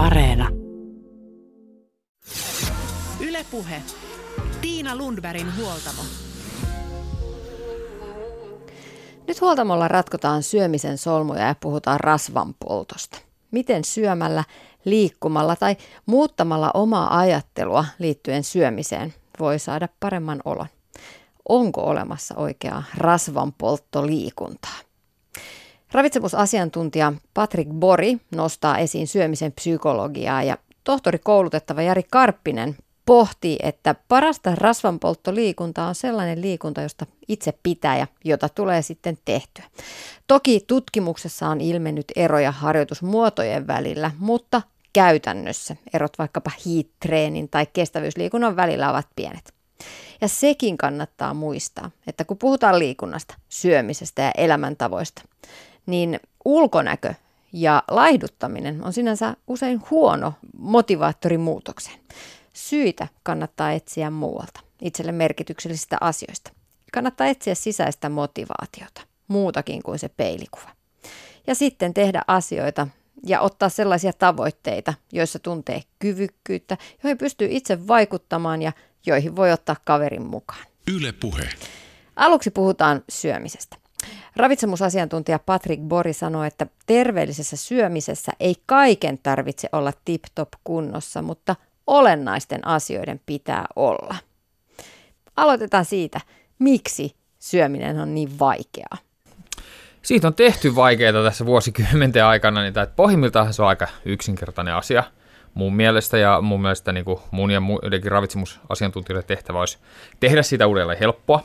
Areena. Ylepuhe. Tiina Lundbergin huoltamo. Nyt huoltamolla ratkotaan syömisen solmuja ja puhutaan rasvan poltosta. Miten syömällä, liikkumalla tai muuttamalla omaa ajattelua liittyen syömiseen voi saada paremman olon? Onko olemassa oikeaa rasvanpolttoliikuntaa? Ravitsemusasiantuntija Patrick Bori nostaa esiin syömisen psykologiaa ja tohtori koulutettava Jari Karppinen pohtii, että parasta rasvanpolttoliikuntaa on sellainen liikunta, josta itse pitää ja jota tulee sitten tehtyä. Toki tutkimuksessa on ilmennyt eroja harjoitusmuotojen välillä, mutta käytännössä erot vaikkapa hiitreenin tai kestävyysliikunnan välillä ovat pienet. Ja sekin kannattaa muistaa, että kun puhutaan liikunnasta, syömisestä ja elämäntavoista, niin ulkonäkö ja laihduttaminen on sinänsä usein huono motivaattori muutokseen. Syitä kannattaa etsiä muualta, itselle merkityksellisistä asioista. Kannattaa etsiä sisäistä motivaatiota, muutakin kuin se peilikuva. Ja sitten tehdä asioita ja ottaa sellaisia tavoitteita, joissa tuntee kyvykkyyttä, joihin pystyy itse vaikuttamaan ja joihin voi ottaa kaverin mukaan. Yle puhe. Aluksi puhutaan syömisestä. Ravitsemusasiantuntija Patrick Bori sanoi, että terveellisessä syömisessä ei kaiken tarvitse olla tip-top kunnossa, mutta olennaisten asioiden pitää olla. Aloitetaan siitä, miksi syöminen on niin vaikeaa. Siitä on tehty vaikeaa tässä vuosikymmenten aikana, niin että pohjimmiltaan se on aika yksinkertainen asia mun mielestä, ja mun mielestä niin kuin mun ja muidenkin ravitsemusasiantuntijoiden tehtävä olisi tehdä sitä uudelleen helppoa.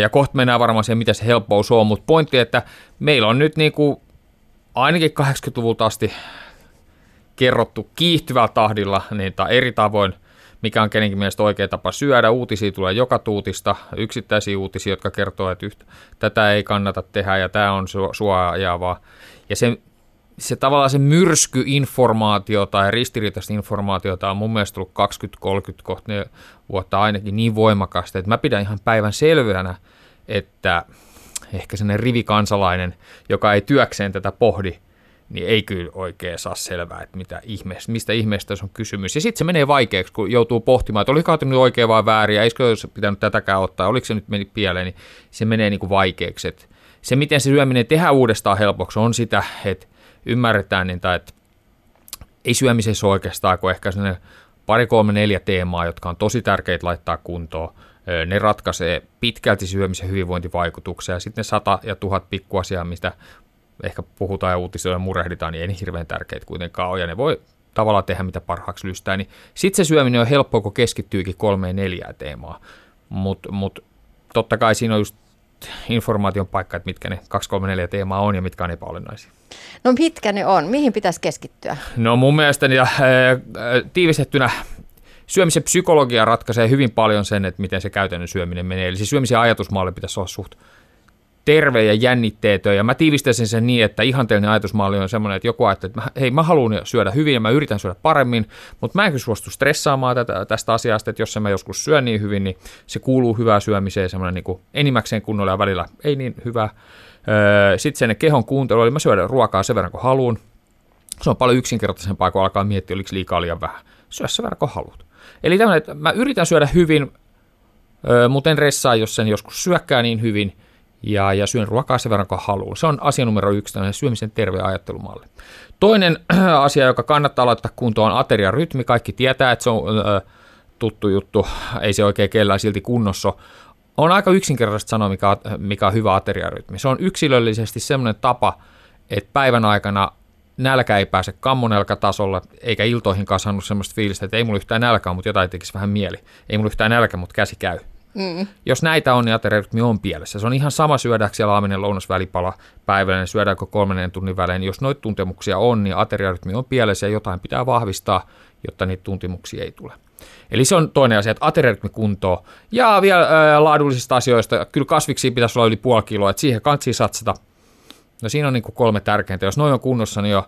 Ja kohta mennään varmaan siihen, mitä se helppous on, mutta pointti, että meillä on nyt niin kuin ainakin 80-luvulta asti kerrottu kiihtyvällä tahdilla niin eri tavoin, mikä on kenenkin mielestä oikea tapa syödä. Uutisia tulee joka tuutista, yksittäisiä uutisia, jotka kertoo, että yhtä, tätä ei kannata tehdä ja tämä on suojaavaa. Ja se, se tavallaan se myrskyinformaatio tai ristiriitaista informaatiota on mun mielestä tullut 20-30 kohta vuotta ainakin niin voimakasta, että mä pidän ihan päivän selvänä, että ehkä sellainen rivikansalainen, joka ei työkseen tätä pohdi, niin ei kyllä oikein saa selvää, että mitä ihmeestä, mistä ihmeestä on kysymys. Ja sitten se menee vaikeaksi, kun joutuu pohtimaan, että oliko nyt oikein vai väärin, ja eikö olisi pitänyt tätäkään ottaa, oliko se nyt meni pieleen, niin se menee niin kuin vaikeaksi. Et se, miten se syöminen tehdään uudestaan helpoksi, on sitä, että ymmärretään, niin, että ei syömisessä oikeastaan kuin ehkä sellainen pari, kolme, neljä teemaa, jotka on tosi tärkeitä laittaa kuntoon. Ne ratkaisee pitkälti syömisen hyvinvointivaikutuksia. Ja sitten sata ja tuhat pikkuasiaa, mistä ehkä puhutaan ja uutisoilla murehditaan, niin ei niin hirveän tärkeitä kuitenkaan ole, ja ne voi tavallaan tehdä mitä parhaaksi lystää, niin sitten se syöminen on helppoa, kun keskittyykin kolmeen neljään teemaa, mutta mut, totta kai siinä on just informaation paikka, että mitkä ne 2, 3, 4 teemaa on ja mitkä on epäolennaisia. No mitkä ne on? Mihin pitäisi keskittyä? No mun mielestä ja, tiivistettynä syömisen psykologia ratkaisee hyvin paljon sen, että miten se käytännön syöminen menee. Eli se syömisen ajatusmalli pitäisi olla suht terve ja jännitteetön. Ja mä tiivistäisin sen niin, että ihanteellinen ajatusmalli on semmoinen, että joku ajattelee, että hei mä haluan syödä hyvin ja mä yritän syödä paremmin, mutta mä en kyllä suostu stressaamaan tätä, tästä asiasta, että jos mä joskus syön niin hyvin, niin se kuuluu hyvää syömiseen semmoinen niin enimmäkseen kunnolla ja välillä ei niin hyvä. Öö, Sitten sen kehon kuuntelu, eli mä syödän ruokaa sen verran kuin haluan. Se on paljon yksinkertaisempaa, kun alkaa miettiä, oliko liikaa liian vähän. Syö sen verran kuin haluat. Eli tämmöinen, että mä yritän syödä hyvin, öö, mutta en ressaa, jos sen joskus syökkää niin hyvin – ja, ja syön ruokaa sen verran kuin haluan. Se on asia numero yksi, tämmöinen syömisen terve ajattelumalli. Toinen asia, joka kannattaa laittaa kuntoon, on ateriarytmi. Kaikki tietää, että se on ö, tuttu juttu, ei se oikein kellään silti kunnossa. On aika yksinkertaisesti sanoa, mikä, mikä on hyvä ateriarytmi. Se on yksilöllisesti semmoinen tapa, että päivän aikana nälkä ei pääse kammonelkatasolla, eikä iltoihin kasannut semmoista fiilistä, että ei mulla yhtään nälkää, mutta jotain tekisi vähän mieli. Ei mulla yhtään nälkä, mutta käsi käy. Mm. Jos näitä on, niin ateriarytmi on pielessä. Se on ihan sama syödäänkö siellä aaminen lounasvälipala päivällä, syödäänkö kolmannen tunnin välein. Jos noita tuntemuksia on, niin ateriarytmi on pielessä ja jotain pitää vahvistaa, jotta niitä tuntemuksia ei tule. Eli se on toinen asia, että ateriarytmi kuntoon. Ja vielä ää, laadullisista asioista, kyllä kasviksi pitäisi olla yli puoli kiloa, että siihen kansi satsata. No siinä on niin kolme tärkeintä. Jos noin on kunnossa, niin jo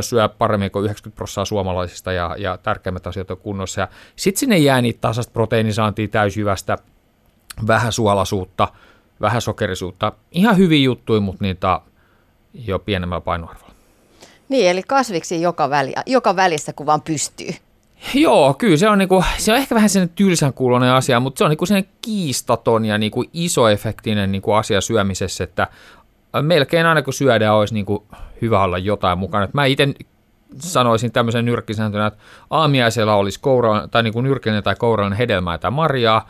syö paremmin kuin 90 prosenttia suomalaisista ja, ja tärkeimmät asiat on kunnossa. Sitten sinne jää niitä tasasta proteiinisaantia täysjyvästä, vähän suolaisuutta, vähän sokerisuutta. Ihan hyviä juttuja, mutta niitä jo pienemmällä painoarvolla. Niin, eli kasviksi joka, väli, joka välissä, kun vaan pystyy. Joo, kyllä se on, niinku, se on ehkä vähän sen tylsän kuulonen asia, mutta se on niinku sen kiistaton ja niinku isoefektinen niinku asia syömisessä, että melkein aina kun syödään olisi niinku hyvä olla jotain mukana. Mä itse sanoisin tämmöisen nyrkkisääntönä, että aamiaisella olisi koura, tai niinku nyrkillinen tai kourallinen hedelmää tai marjaa,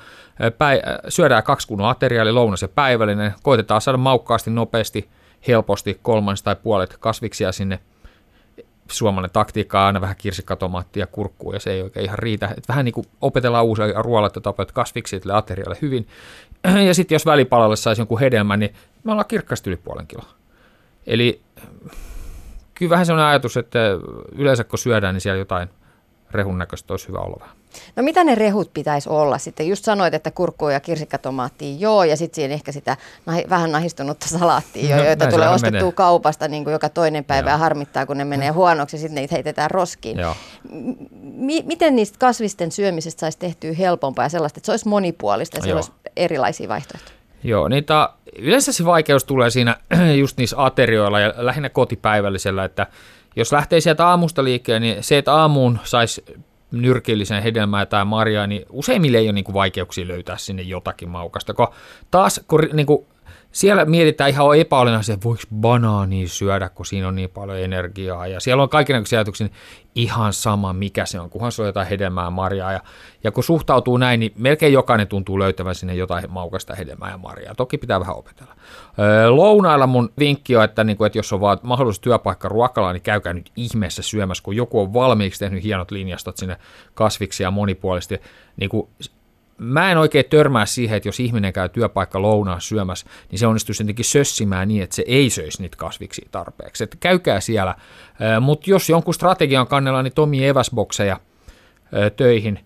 Päi, syödään kaksi kunnon ateriaa, eli lounas ja päivällinen, koitetaan saada maukkaasti, nopeasti, helposti kolmannes tai puolet kasviksia sinne suomalainen taktiikka on aina vähän kirsikkatomaattia kurkkuu, ja se ei oikein ihan riitä. Et vähän niin kuin opetellaan uusia ruoanlaittotapoja kasviksi aterialle hyvin. Ja sitten jos välipalalle saisi jonkun hedelmän, niin me ollaan kirkkaasti yli puolen kiloa. Eli kyllä vähän sellainen ajatus, että yleensä kun syödään, niin siellä jotain rehun näköistä olisi hyvä olla. No mitä ne rehut pitäisi olla sitten? Just sanoit, että kurkkuu ja kirsikkatomaattia joo, ja sitten siinä ehkä sitä nahi, vähän nahistunutta salaattia, no, joita tulee ostettua menee. kaupasta niin kuin joka toinen päivä joo. ja harmittaa, kun ne menee huonoksi, ja sitten niitä heitetään roskiin. Joo. M- miten niistä kasvisten syömisestä saisi tehtyä helpompaa ja sellaista, että se olisi monipuolista ja siellä olisi erilaisia vaihtoehtoja? Joo, niitä, yleensä se vaikeus tulee siinä just niissä aterioilla ja lähinnä kotipäivällisellä, että jos lähtee sieltä aamusta liikkeelle, niin se, että aamuun saisi nyrkillisen hedelmää tai marjaa, niin useimmille ei ole niin kuin vaikeuksia löytää sinne jotakin maukasta. Kun taas kun niin kuin siellä mietitään ihan epäolennaisesti, että voiko banaania syödä, kun siinä on niin paljon energiaa. Ja siellä on kaikenlaisia ajatuksia, ihan sama mikä se on, kunhan se on jotain hedelmää marjaa. Ja, ja kun suhtautuu näin, niin melkein jokainen tuntuu löytävän sinne jotain maukasta hedelmää ja marjaa. Toki pitää vähän opetella. Lounailla mun vinkki on, että, niin kuin, että jos on vaan mahdollisuus työpaikka ruokalla, niin käykää nyt ihmeessä syömässä, kun joku on valmiiksi tehnyt hienot linjastot sinne kasviksi ja monipuolisesti. Niin kuin mä en oikein törmää siihen, että jos ihminen käy työpaikka lounaa syömässä, niin se onnistuisi jotenkin sössimään niin, että se ei söisi niitä kasviksi tarpeeksi. Että käykää siellä, mutta jos jonkun strategian kannella, niin tomi eväsbokseja töihin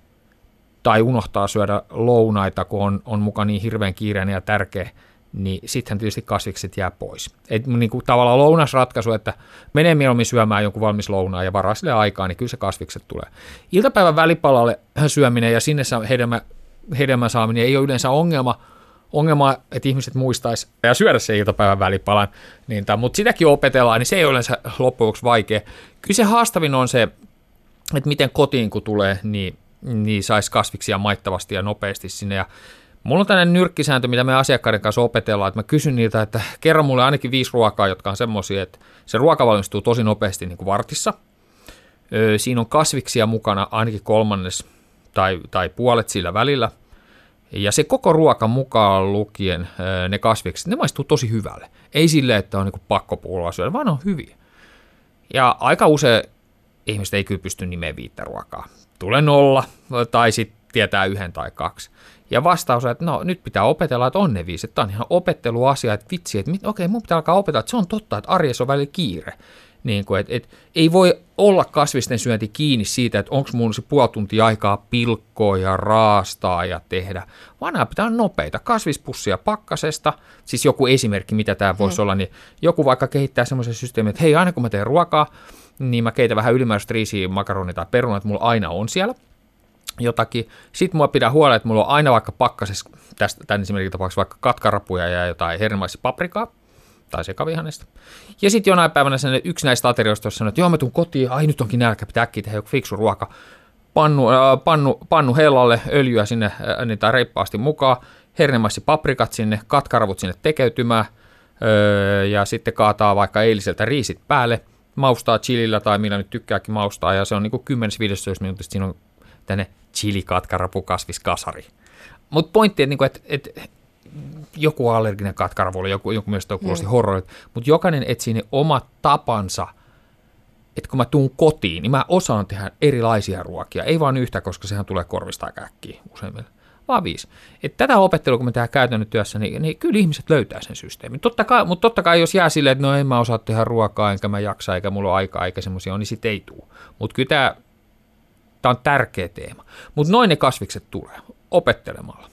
tai unohtaa syödä lounaita, kun on, on mukaan niin hirveän kiireinen ja tärkeä, niin sittenhän tietysti kasvikset jää pois. Et niin kuin tavallaan lounasratkaisu, että menee mieluummin syömään jonkun valmis lounaa ja varaa sille aikaa, niin kyllä se kasvikset tulee. Iltapäivän välipalalle syöminen ja sinne hedelmä hedelmän saaminen ei ole yleensä ongelma, ongelma, että ihmiset muistaisi ja syödä se iltapäivän välipalan, niin mutta sitäkin opetellaan, niin se ei ole yleensä loppujen vaikea. Kyllä se haastavin on se, että miten kotiin kun tulee, niin, niin saisi kasviksia maittavasti ja nopeasti sinne. Ja mulla on tämmöinen nyrkkisääntö, mitä me asiakkaiden kanssa opetellaan, että mä kysyn niiltä, että kerran mulle ainakin viisi ruokaa, jotka on semmoisia, että se ruoka valmistuu tosi nopeasti niin kuin vartissa. Siinä on kasviksia mukana ainakin kolmannes tai, tai puolet sillä välillä. Ja se koko ruoka mukaan lukien ne kasvikset, ne maistuu tosi hyvälle. Ei sille, että on niin pakko puolella syödä, vaan on hyviä. Ja aika usein ihmiset ei kyllä pysty nimeä viittä ruokaa. Tulee nolla, tai sitten tietää yhden tai kaksi. Ja vastaus on, että no nyt pitää opetella, että on ne viisi. Tämä on ihan opetteluasia, että vitsi, että okei, okay, mun pitää alkaa opetella, että se on totta, että arjessa on välillä kiire. Niin kuin, että, että ei voi olla kasvisten syönti kiinni siitä, että onko mulla se puoli tuntia aikaa pilkkoa ja raastaa ja tehdä, vaan nämä pitää nopeita. Kasvispussia pakkasesta, siis joku esimerkki, mitä tämä voisi mm. olla, niin joku vaikka kehittää semmoisen systeemin, että hei, aina kun mä teen ruokaa, niin mä keitän vähän ylimääräistä riisiä, makaronia tai perunaa, että mulla aina on siellä jotakin. Sitten mua pitää huolella, että mulla on aina vaikka pakkasessa, tästä, tämän esimerkiksi tapauksessa vaikka katkarapuja ja jotain hermaisia paprikaa, tai sekavihannesta. Ja sitten jonain päivänä sen yksi näistä aterioista, jos sanoi, että joo, mä tuun kotiin, ai nyt onkin nälkä, pitää äkkiä tehdä joku fiksu ruoka. Pannu, äh, pannu, pannu hellalle, öljyä sinne äh, niitä reippaasti mukaan, hernemaisi paprikat sinne, katkaravut sinne tekeytymään, öö, ja sitten kaataa vaikka eiliseltä riisit päälle, maustaa chilillä tai millä nyt tykkääkin maustaa, ja se on niin kuin 10-15 minuutista, siinä on tänne chili katkarapu kasviskasari. Mutta pointti, että, niin että, että joku allerginen katkarvo joku, joku mielestä kuulosti mm. horrorit, mutta jokainen etsii ne omat tapansa, että kun mä tuun kotiin, niin mä osaan tehdä erilaisia ruokia, ei vaan yhtä, koska sehän tulee korvista aika äkkiä useimmille, vaan viisi. Et tätä opettelua, kun me tehdään käytännön työssä, niin, niin kyllä ihmiset löytää sen systeemin. Totta kai, mutta totta kai, jos jää silleen, että no en mä osaa tehdä ruokaa, enkä mä jaksa, eikä mulla ole aikaa, eikä semmoisia niin sitten ei tule. Mutta kyllä tämä on tärkeä teema. Mutta noin ne kasvikset tulee, opettelemalla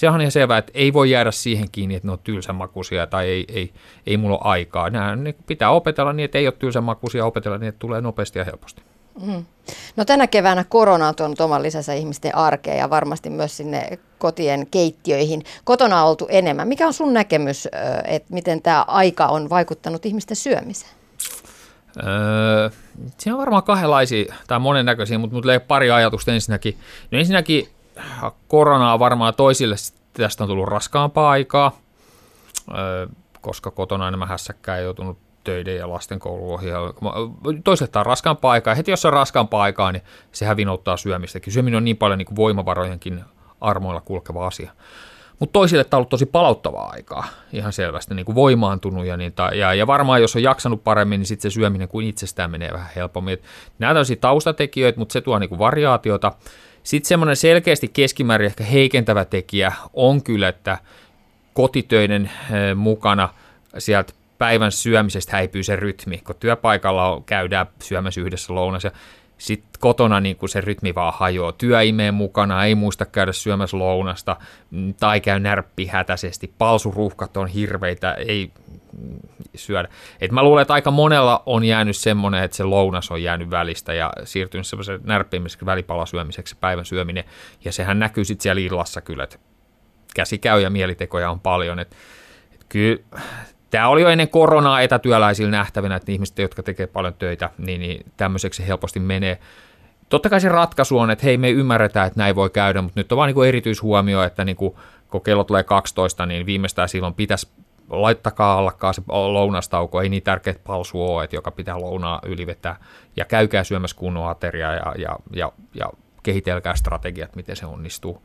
se on ihan selvää, että ei voi jäädä siihen kiinni, että ne on tylsämakuisia tai ei, ei, ei mulla ole aikaa. Nämä niin pitää opetella niin, että ei ole tylsämakuisia, opetella niin, että tulee nopeasti ja helposti. Mm. No tänä keväänä korona on tuonut oman lisänsä ihmisten arkeen ja varmasti myös sinne kotien keittiöihin. Kotona on oltu enemmän. Mikä on sun näkemys, että miten tämä aika on vaikuttanut ihmisten syömiseen? Öö, siinä on varmaan kahdenlaisia tai monennäköisiä, mutta ei pari ajatusta ensinnäkin. No ensinnäkin koronaa varmaan toisille tästä on tullut raskaampaa aikaa, koska kotona enemmän hässäkkää ei joutunut töiden ja lasten kouluohjelma. Toisaalta on raskaampaa aikaa. Heti jos on raskaampaa aikaa, niin sehän vinouttaa syömistäkin. Syöminen on niin paljon niin kuin voimavarojenkin armoilla kulkeva asia. Mutta toisille tämä on ollut tosi palauttavaa aikaa, ihan selvästi, niin kuin voimaantunut ja, niin, ja, ja varmaan jos on jaksanut paremmin, niin sitten se syöminen kuin itsestään menee vähän helpommin. Et nämä on taustatekijöitä, mutta se tuo niin kuin variaatiota. Sitten semmoinen selkeästi keskimäärin ehkä heikentävä tekijä on kyllä, että kotitöiden eh, mukana sieltä päivän syömisestä häipyy se rytmi, kun työpaikalla käydään syömässä yhdessä lounas ja sitten kotona niin kuin se rytmi vaan hajoaa. Työ imee mukana, ei muista käydä syömässä lounasta tai käy närppi hätäisesti. Palsuruuhkat on hirveitä, ei syödä. Et mä luulen, että aika monella on jäänyt semmoinen, että se lounas on jäänyt välistä ja siirtynyt semmoisen närppimiseksi välipalasyömiseksi päivän syöminen. Ja sehän näkyy sitten siellä illassa kyllä, että käsi käy ja mielitekoja on paljon. Et, et kyllä Tämä oli jo ennen koronaa etätyöläisillä nähtävinä, että ihmiset, jotka tekevät paljon töitä, niin, niin tämmöiseksi helposti menee. Totta kai se ratkaisu on, että hei, me ymmärretään, että näin voi käydä, mutta nyt on vaan niin erityishuomio, että niin kun kello tulee 12, niin viimeistään silloin pitäisi laittakaa allakkaa se lounastauko, ei niin tärkeä palsu ole, että joka pitää lounaa ylivetää, ja käykää syömässä kunnon ateriaa ja, ja, ja, ja kehitelkää strategiat, miten se onnistuu.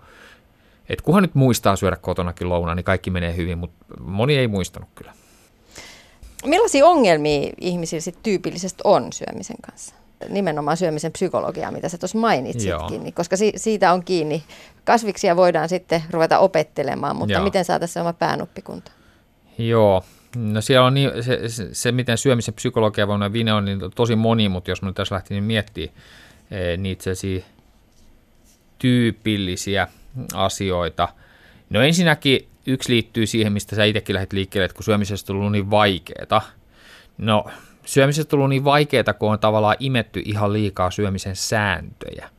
Et kunhan nyt muistaa syödä kotonakin lounaa, niin kaikki menee hyvin, mutta moni ei muistanut kyllä. Millaisia ongelmia ihmisillä sit tyypillisesti on syömisen kanssa? Nimenomaan syömisen psykologiaa, mitä sä tuossa mainitsitkin, niin, koska si- siitä on kiinni. Kasviksia voidaan sitten ruveta opettelemaan, mutta Joo. miten saataisiin se oma päänuppikunta? Joo, No siellä on niin, se, se, se, miten syömisen psykologia voi Vine on niin tosi moni, mutta jos mä nyt tässä lähtin niin miettimään e, niitä tyypillisiä asioita. No ensinnäkin yksi liittyy siihen, mistä sä itsekin lähdet liikkeelle, että kun syömisestä on tullut niin vaikeeta. No, syömisestä on tullut niin vaikeeta, kun on tavallaan imetty ihan liikaa syömisen sääntöjä.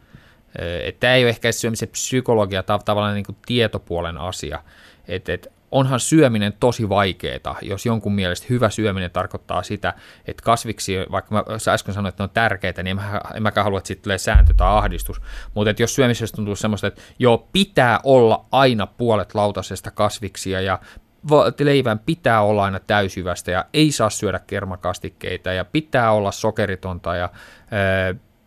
Tämä ei ole ehkä syömisen psykologia, tämä on tavallaan niin kuin tietopuolen asia. Et, et onhan syöminen tosi vaikeaa, jos jonkun mielestä hyvä syöminen tarkoittaa sitä, että kasviksi, vaikka mä äsken sanoin, että ne on tärkeitä, niin en, mä, en mäkään halua, että siitä tulee sääntö tai ahdistus. Mutta että jos syömisestä tuntuu semmoista, että joo, pitää olla aina puolet lautasesta kasviksia ja leivän pitää olla aina täysyvästä ja ei saa syödä kermakastikkeita ja pitää olla sokeritonta ja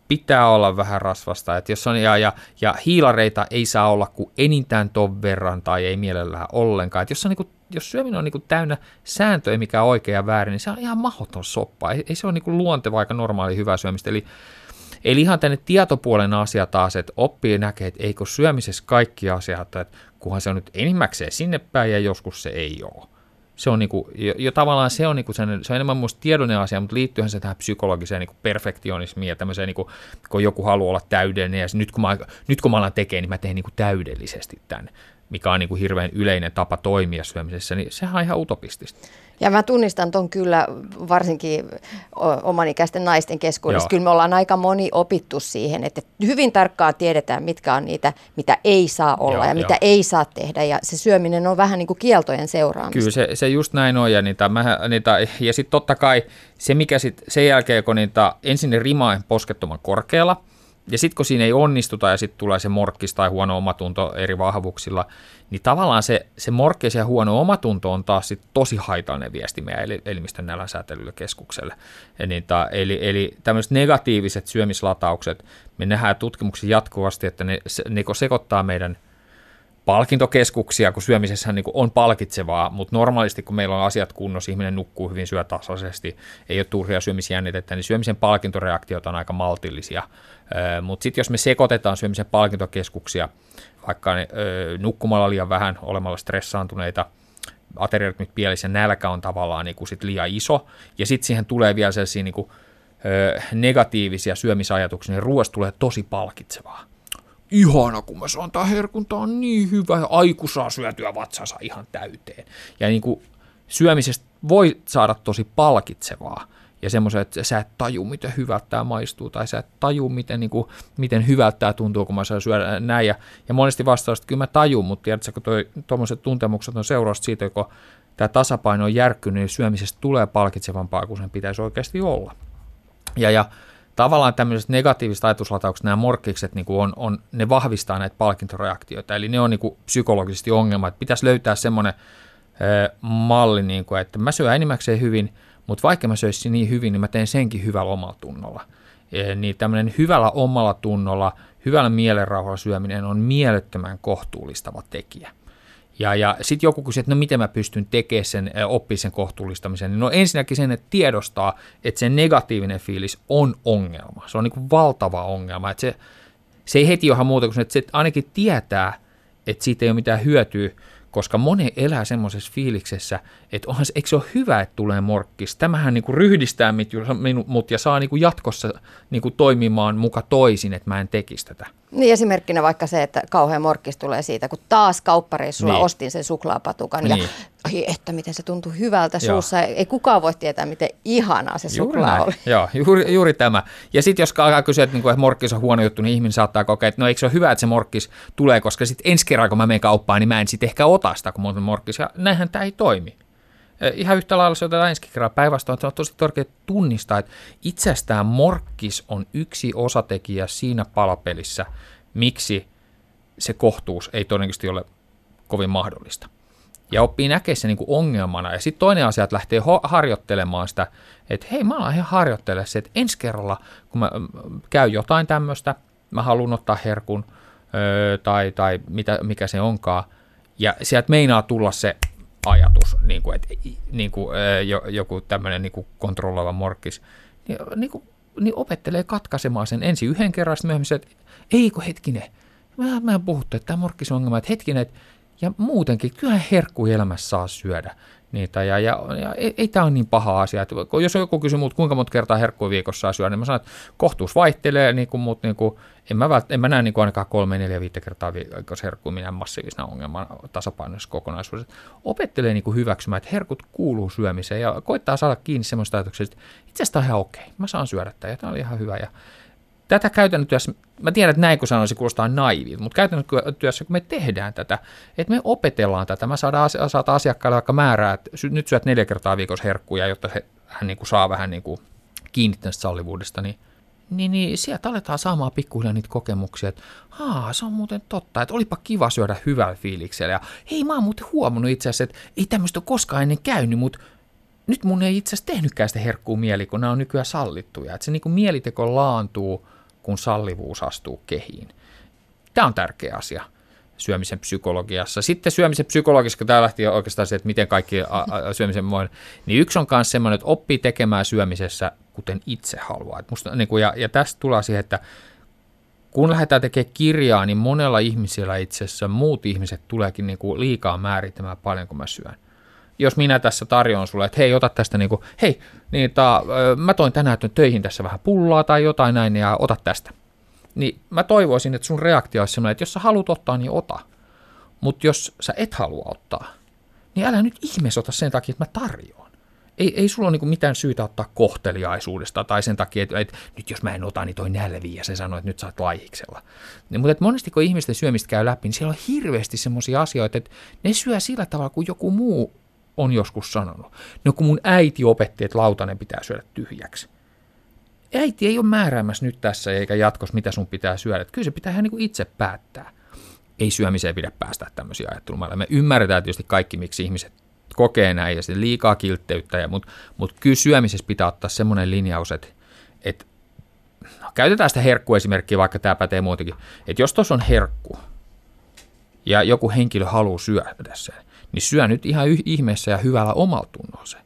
pitää olla vähän rasvasta, että jos on, ja, ja, ja hiilareita ei saa olla kuin enintään ton verran tai ei mielellään ollenkaan. Että jos, on, niin kuin, jos syöminen on niin kuin täynnä sääntöjä, mikä on oikea ja väärin, niin se on ihan mahdoton soppa. Ei, ei se ole niin kuin luonteva aika normaali hyvä syömistä. Eli, eli ihan tänne tietopuolen asia taas, että oppii näkee, että eikö syömisessä kaikki asiat, että kunhan se on nyt enimmäkseen sinne päin ja joskus se ei ole se on, niinku, jo, jo tavallaan se on, niinku sen, se on enemmän muista tiedollinen asia, mutta liittyyhän se tähän psykologiseen niinku perfektionismiin ja tämmöiseen, niinku, kun joku haluaa olla täydellinen ja nyt kun mä, nyt kun mä alan tekemään, niin mä teen niinku täydellisesti tämän, mikä on niinku hirveän yleinen tapa toimia syömisessä, niin sehän on ihan utopistista. Ja mä tunnistan ton kyllä varsinkin omanikäisten naisten keskuudessa. Joo. Kyllä me ollaan aika moni opittu siihen, että hyvin tarkkaan tiedetään, mitkä on niitä, mitä ei saa olla Joo, ja jo. mitä ei saa tehdä. Ja se syöminen on vähän niin kuin kieltojen seuraamista. Kyllä se, se just näin on. Ja, niitä, mä, niitä, ja sitten totta kai se, mikä sit sen jälkeen, kun niitä, ensin ne rima on poskettoman korkealla, ja sitten kun siinä ei onnistuta ja sitten tulee se morkkis tai huono omatunto eri vahvuuksilla, niin tavallaan se, se morkkis ja huono omatunto on taas sit tosi haitallinen viesti meidän elimistön nälänsäätelylle keskukselle. Eli, eli, eli tämmöiset negatiiviset syömislataukset, me nähdään tutkimuksia jatkuvasti, että ne, ne sekoittaa meidän – palkintokeskuksia, kun syömisessä niin on palkitsevaa, mutta normaalisti kun meillä on asiat kunnossa, ihminen nukkuu hyvin, syö tasaisesti, ei ole turhia syömisjännitettä, niin syömisen palkintoreaktiot on aika maltillisia. Mutta sitten jos me sekoitetaan syömisen palkintokeskuksia, vaikka ne, nukkumalla liian vähän, olemalla stressaantuneita, ateriarytmit pielissä, nälkä on tavallaan niin sit liian iso, ja sitten siihen tulee vielä sellaisia niin kuin, negatiivisia syömisajatuksia, niin ruoasta tulee tosi palkitsevaa ihana, kun mä saan tää herkun, tää on niin hyvä, aiku saa syötyä vatsansa ihan täyteen. Ja niin kuin syömisestä voi saada tosi palkitsevaa, ja semmoisen, että sä et taju, miten hyvältä tämä maistuu, tai sä et taju, miten, niin kuin, miten hyvältä tämä tuntuu, kun mä saan syödä näin. Ja, ja monesti vastaus, että kyllä mä tajun, mutta tiedätkö, kun tuommoiset tuntemukset on seurausta siitä, kun tämä tasapaino on järkkynyt, niin syömisestä tulee palkitsevampaa kuin sen pitäisi oikeasti olla. Ja, ja tavallaan tämmöiset negatiiviset ajatuslataukset, nämä morkkikset niin on, on, ne vahvistaa näitä palkintoreaktioita, eli ne on niin kuin psykologisesti ongelma, että pitäisi löytää semmoinen malli, niin kuin, että mä syön enimmäkseen hyvin, mutta vaikka mä söisin niin hyvin, niin mä teen senkin hyvällä omalla tunnolla. E, niin tämmöinen hyvällä omalla tunnolla, hyvällä mielenrauhalla syöminen on mielettömän kohtuullistava tekijä. Ja, ja sitten joku kysyy, että no miten mä pystyn tekemään sen, oppii sen kohtuullistamisen. No ensinnäkin sen, että tiedostaa, että se negatiivinen fiilis on ongelma. Se on niin kuin valtava ongelma. Että se, se ei heti johda muuta kuin että se ainakin tietää, että siitä ei ole mitään hyötyä, koska moni elää semmoisessa fiiliksessä, että onhan se, eikö se ole hyvä, että tulee morkkis. Tämähän niin kuin ryhdistää minut ja saa niin kuin jatkossa niin kuin toimimaan muka toisin, että mä en tekisi tätä. Niin esimerkkinä vaikka se, että kauhean morkkis tulee siitä, kun taas kauppareissulla niin. ostin sen suklaapatukan niin. ja ai että miten se tuntuu hyvältä Joo. suussa. Ei kukaan voi tietää, miten ihanaa se juuri suklaa näin. oli. Joo, juuri, juuri tämä. Ja sitten jos alkaa kysyä, että, niinku, että morkkis on huono juttu, niin ihminen saattaa kokea, että no eikö se ole hyvä, että se morkkis tulee, koska sitten ensi kerran, kun mä menen kauppaan, niin mä en sitten ehkä ota sitä, kun mulla on morkkis. Ja näinhän tämä ei toimi. Ihan yhtä lailla se otetaan ensi kerran päinvastoin, että on tosi tärkeää tunnistaa, että itsestään morkkis on yksi osatekijä siinä palapelissä, miksi se kohtuus ei todennäköisesti ole kovin mahdollista. Ja oppii näkemään se niin kuin ongelmana. Ja sitten toinen asia, että lähtee ho- harjoittelemaan sitä, että hei, mä alan ihan harjoittelemaan se, että ensi kerralla, kun mä käyn jotain tämmöistä, mä haluan ottaa herkun öö, tai, tai mitä, mikä se onkaan, ja sieltä meinaa tulla se ajatus, niin kuin, että niin kuin, joku tämmöinen niin kontrolloiva morkkis, niin, niin, kuin, niin opettelee katkaisemaan sen ensin yhden kerran, sitten myöhemmin se, että eikö hetkinen, mä, mä puhuttu, että tämä morkkisongelma, että hetkinen, että ja muutenkin, kyllähän herkkuelämässä saa syödä niitä, ja, ja, ja ei, ei tämä ole niin paha asia. Että jos joku kysyy muut, kuinka monta kertaa herkkua viikossa saa syödä, niin mä sanon, että kohtuus vaihtelee, niin kuin, mutta niin kuin, en, mä vält, en mä näe niin kuin ainakaan kolme, neljä, viittä kertaa viikossa herkkua minä massiivisena ongelman tasapainoisessa kokonaisuudessa. Opettelee niin kuin hyväksymään, että herkut kuuluu syömiseen ja koittaa saada kiinni semmoista ajatuksesta, että itse asiassa tämä on ihan okei, mä saan syödä tämä ja tämä oli ihan hyvä. Ja tätä käytännön työssä, mä tiedän, että näin kun sanoisin, kuulostaa naivilta, mutta käytännön työssä, kun me tehdään tätä, että me opetellaan tätä, mä saadaan, saadaan asiakkaalle vaikka määrää, että nyt syöt neljä kertaa viikossa herkkuja, jotta he, hän niin kuin saa vähän niin kuin kiinni tästä sallivuudesta, niin niin, niin sieltä aletaan saamaan pikkuhiljaa niitä kokemuksia, että haa, se on muuten totta, että olipa kiva syödä hyvällä fiiliksellä. Ja hei, mä oon muuten huomannut itse asiassa, että ei tämmöistä ole koskaan ennen käynyt, mutta nyt mun ei itse asiassa tehnytkään sitä herkkuu mieli, kun nämä on nykyään sallittuja. Että se niin kuin mieliteko laantuu kun sallivuus astuu kehiin. Tämä on tärkeä asia syömisen psykologiassa. Sitten syömisen psykologiassa, kun tämä lähti oikeastaan se, että miten kaikki syömisen voi, niin yksi on myös semmoinen, että oppii tekemään syömisessä kuten itse haluaa. Musta, niin kuin, ja, ja tästä tulee siihen, että kun lähdetään tekemään kirjaa, niin monella ihmisellä itse asiassa muut ihmiset tuleekin niin kuin liikaa määrittämään paljon, kun mä syön jos minä tässä tarjoan sulle, että hei, ota tästä niin kuin, hei, niin ta, mä toin tänään töihin tässä vähän pullaa tai jotain näin ja ota tästä. Niin mä toivoisin, että sun reaktio olisi sellainen, että jos sä haluat ottaa, niin ota. Mutta jos sä et halua ottaa, niin älä nyt ihmeessä ota sen takia, että mä tarjoan. Ei, ei sulla ole niin mitään syytä ottaa kohteliaisuudesta tai sen takia, että, että nyt jos mä en ota, niin toi nälvii ja se sanoo, että nyt sä oot laihiksella. Niin, mutta monesti kun ihmisten syömistä käy läpi, niin siellä on hirveästi semmoisia asioita, että ne syö sillä tavalla kuin joku muu on joskus sanonut. No kun mun äiti opetti, että lautanen pitää syödä tyhjäksi. Äiti ei ole määräämässä nyt tässä eikä jatkossa, mitä sun pitää syödä. Kyllä se pitää ihan niin kuin itse päättää. Ei syömiseen pidä päästä tämmöisiä ajattelumalla. Me ymmärretään tietysti kaikki, miksi ihmiset kokee näin ja sitten liikaa kiltteyttä, mutta, mutta kyllä syömisessä pitää ottaa semmoinen linjaus, että, että no, käytetään sitä herkkuesimerkkiä, vaikka tämä pätee muutenkin, että jos tuossa on herkku ja joku henkilö haluaa syödä sen, niin syö nyt ihan ihmeessä ja hyvällä omalla tunnolla se.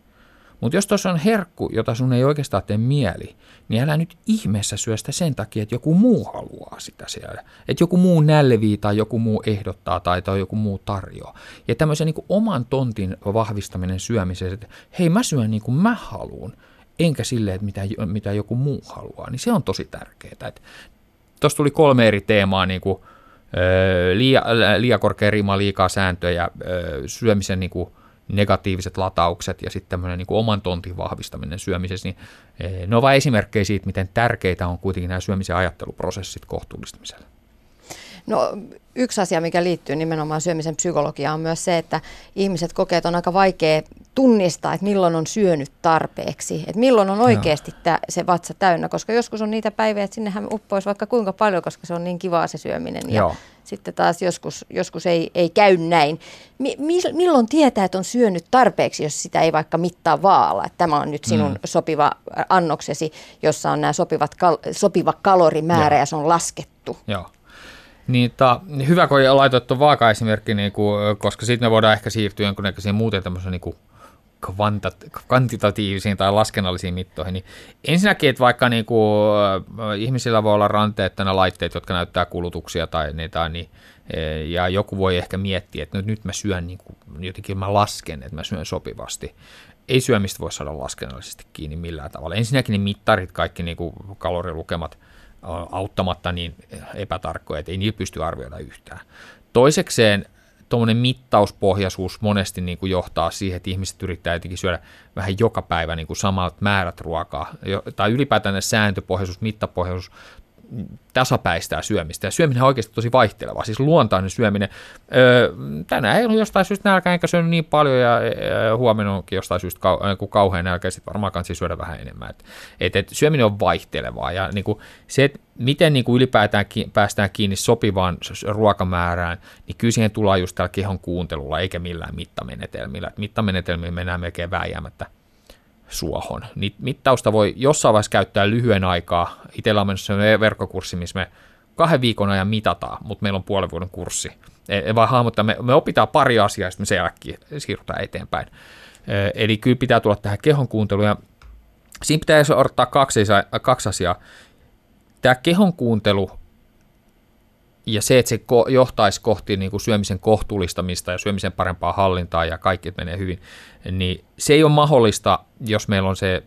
Mutta jos tuossa on herkku, jota sun ei oikeastaan tee mieli, niin älä nyt ihmeessä syö sitä sen takia, että joku muu haluaa sitä siellä. Että joku muu nälvii tai joku muu ehdottaa tai, tai joku muu tarjoaa. Ja tämmöisen niin oman tontin vahvistaminen syömiseen, että hei mä syön niin kuin mä haluan, enkä silleen, että mitä, mitä joku muu haluaa, niin se on tosi tärkeää. Tuossa tuli kolme eri teemaa, niin kuin liian, liian korkea rima, liikaa sääntöjä, syömisen niin kuin negatiiviset lataukset ja sitten tämmöinen niin kuin oman tontin vahvistaminen syömisessä, niin ne ovat esimerkkejä siitä, miten tärkeitä on kuitenkin nämä syömisen ajatteluprosessit kohtuullistamiselle. No yksi asia, mikä liittyy nimenomaan syömisen psykologiaan on myös se, että ihmiset kokee, että on aika vaikea tunnistaa, että milloin on syönyt tarpeeksi, että milloin on oikeasti tä, se vatsa täynnä, koska joskus on niitä päiviä, että sinnehän uppoisi vaikka kuinka paljon, koska se on niin kivaa se syöminen. Ja Joo. sitten taas joskus, joskus ei, ei käy näin. Mi, milloin tietää, että on syönyt tarpeeksi, jos sitä ei vaikka mittaa vaala, että tämä on nyt sinun mm. sopiva annoksesi, jossa on nämä sopivat kal, sopiva kalorimäärä Joo. ja se on laskettu. Joo. Niin, ta, hyvä, kun laitoit tuon vaaka-esimerkki, niin kuin, koska sitten me voidaan ehkä siirtyä jonkunnäköisiin muuten tämmöisen niin kuin kvantitatiivisiin tai laskennallisiin mittoihin, niin ensinnäkin, että vaikka niin kuin, ihmisillä voi olla ranteet laitteet, jotka näyttää kulutuksia tai niitä, niin, e, ja joku voi ehkä miettiä, että nyt, nyt mä syön, niin kuin, jotenkin mä lasken, että mä syön sopivasti. Ei syömistä voi saada laskennallisesti kiinni millään tavalla. Ensinnäkin ne mittarit, kaikki niin kuin kalorilukemat – auttamatta niin epätarkkoja, että ei niillä pysty arvioida yhtään. Toisekseen tuommoinen mittauspohjaisuus monesti niin kuin johtaa siihen, että ihmiset yrittää jotenkin syödä vähän joka päivä niin kuin samat määrät ruokaa, tai ylipäätään sääntöpohjaisuus, mittapohjaisuus tasapäistää syömistä. Ja syöminen on oikeasti tosi vaihtelevaa, siis luontainen syöminen. Öö, tänään ei ollut jostain syystä nälkä, enkä syönyt niin paljon, ja huomenna onkin jostain syystä kau- kun kauhean nälkä, sitten varmaan kansi syödä vähän enemmän. Et, et, et syöminen on vaihtelevaa, ja niin kuin se, että miten niin kuin ylipäätään ki- päästään kiinni sopivaan ruokamäärään, niin kyllä siihen tullaan just tällä kehon kuuntelulla, eikä millään mittamenetelmillä. mittamenetelmillä mennään melkein vääjäämättä suohon. Niitä mittausta voi jossain vaiheessa käyttää lyhyen aikaa. Itsellä on mennyt verkkokurssi, missä me kahden viikon ajan mitataan, mutta meillä on puolen vuoden kurssi. Ei vaan hahmottaa, me, me opitaan pari asiaa, sitten me sen jälkeen siirrytään eteenpäin. Eli kyllä pitää tulla tähän kehon kuunteluun, ja siinä pitää odottaa kaksi, kaksi asiaa. Tämä kehon kuuntelu ja se, että se johtaisi kohti niin kuin syömisen kohtuullistamista ja syömisen parempaa hallintaa ja kaikki menee hyvin, niin se ei ole mahdollista, jos meillä on se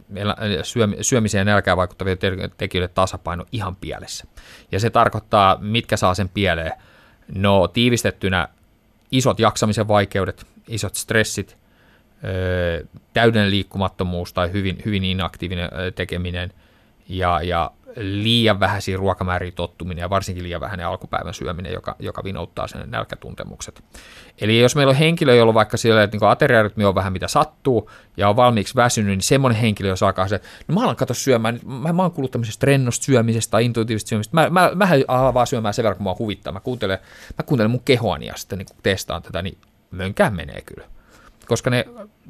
syömiseen ja nälkään vaikuttavia tekijöiden tasapaino ihan pielessä. Ja se tarkoittaa, mitkä saa sen pieleen. No tiivistettynä isot jaksamisen vaikeudet, isot stressit, täydellinen liikkumattomuus tai hyvin, hyvin inaktiivinen tekeminen ja, ja liian vähäisiin ruokamääriin tottuminen ja varsinkin liian vähäinen alkupäivän syöminen, joka, joka vinouttaa sen nälkätuntemukset. Eli jos meillä on henkilö, jolla vaikka sillä, että niin ateriarytmi on vähän mitä sattuu ja on valmiiksi väsynyt, niin semmoinen henkilö, jos alkaa se, no mä alan katsoa syömään, mä, mä oon kuullut tämmöisestä rennosta syömisestä tai intuitiivisesta syömisestä, mä, mä, mä alan vaan syömään sen verran, kun mua huvittaa, mä kuuntelen, mä kuuntelen mun kehoani ja sitten niin testaan tätä, niin mönkään menee kyllä. Koska ne,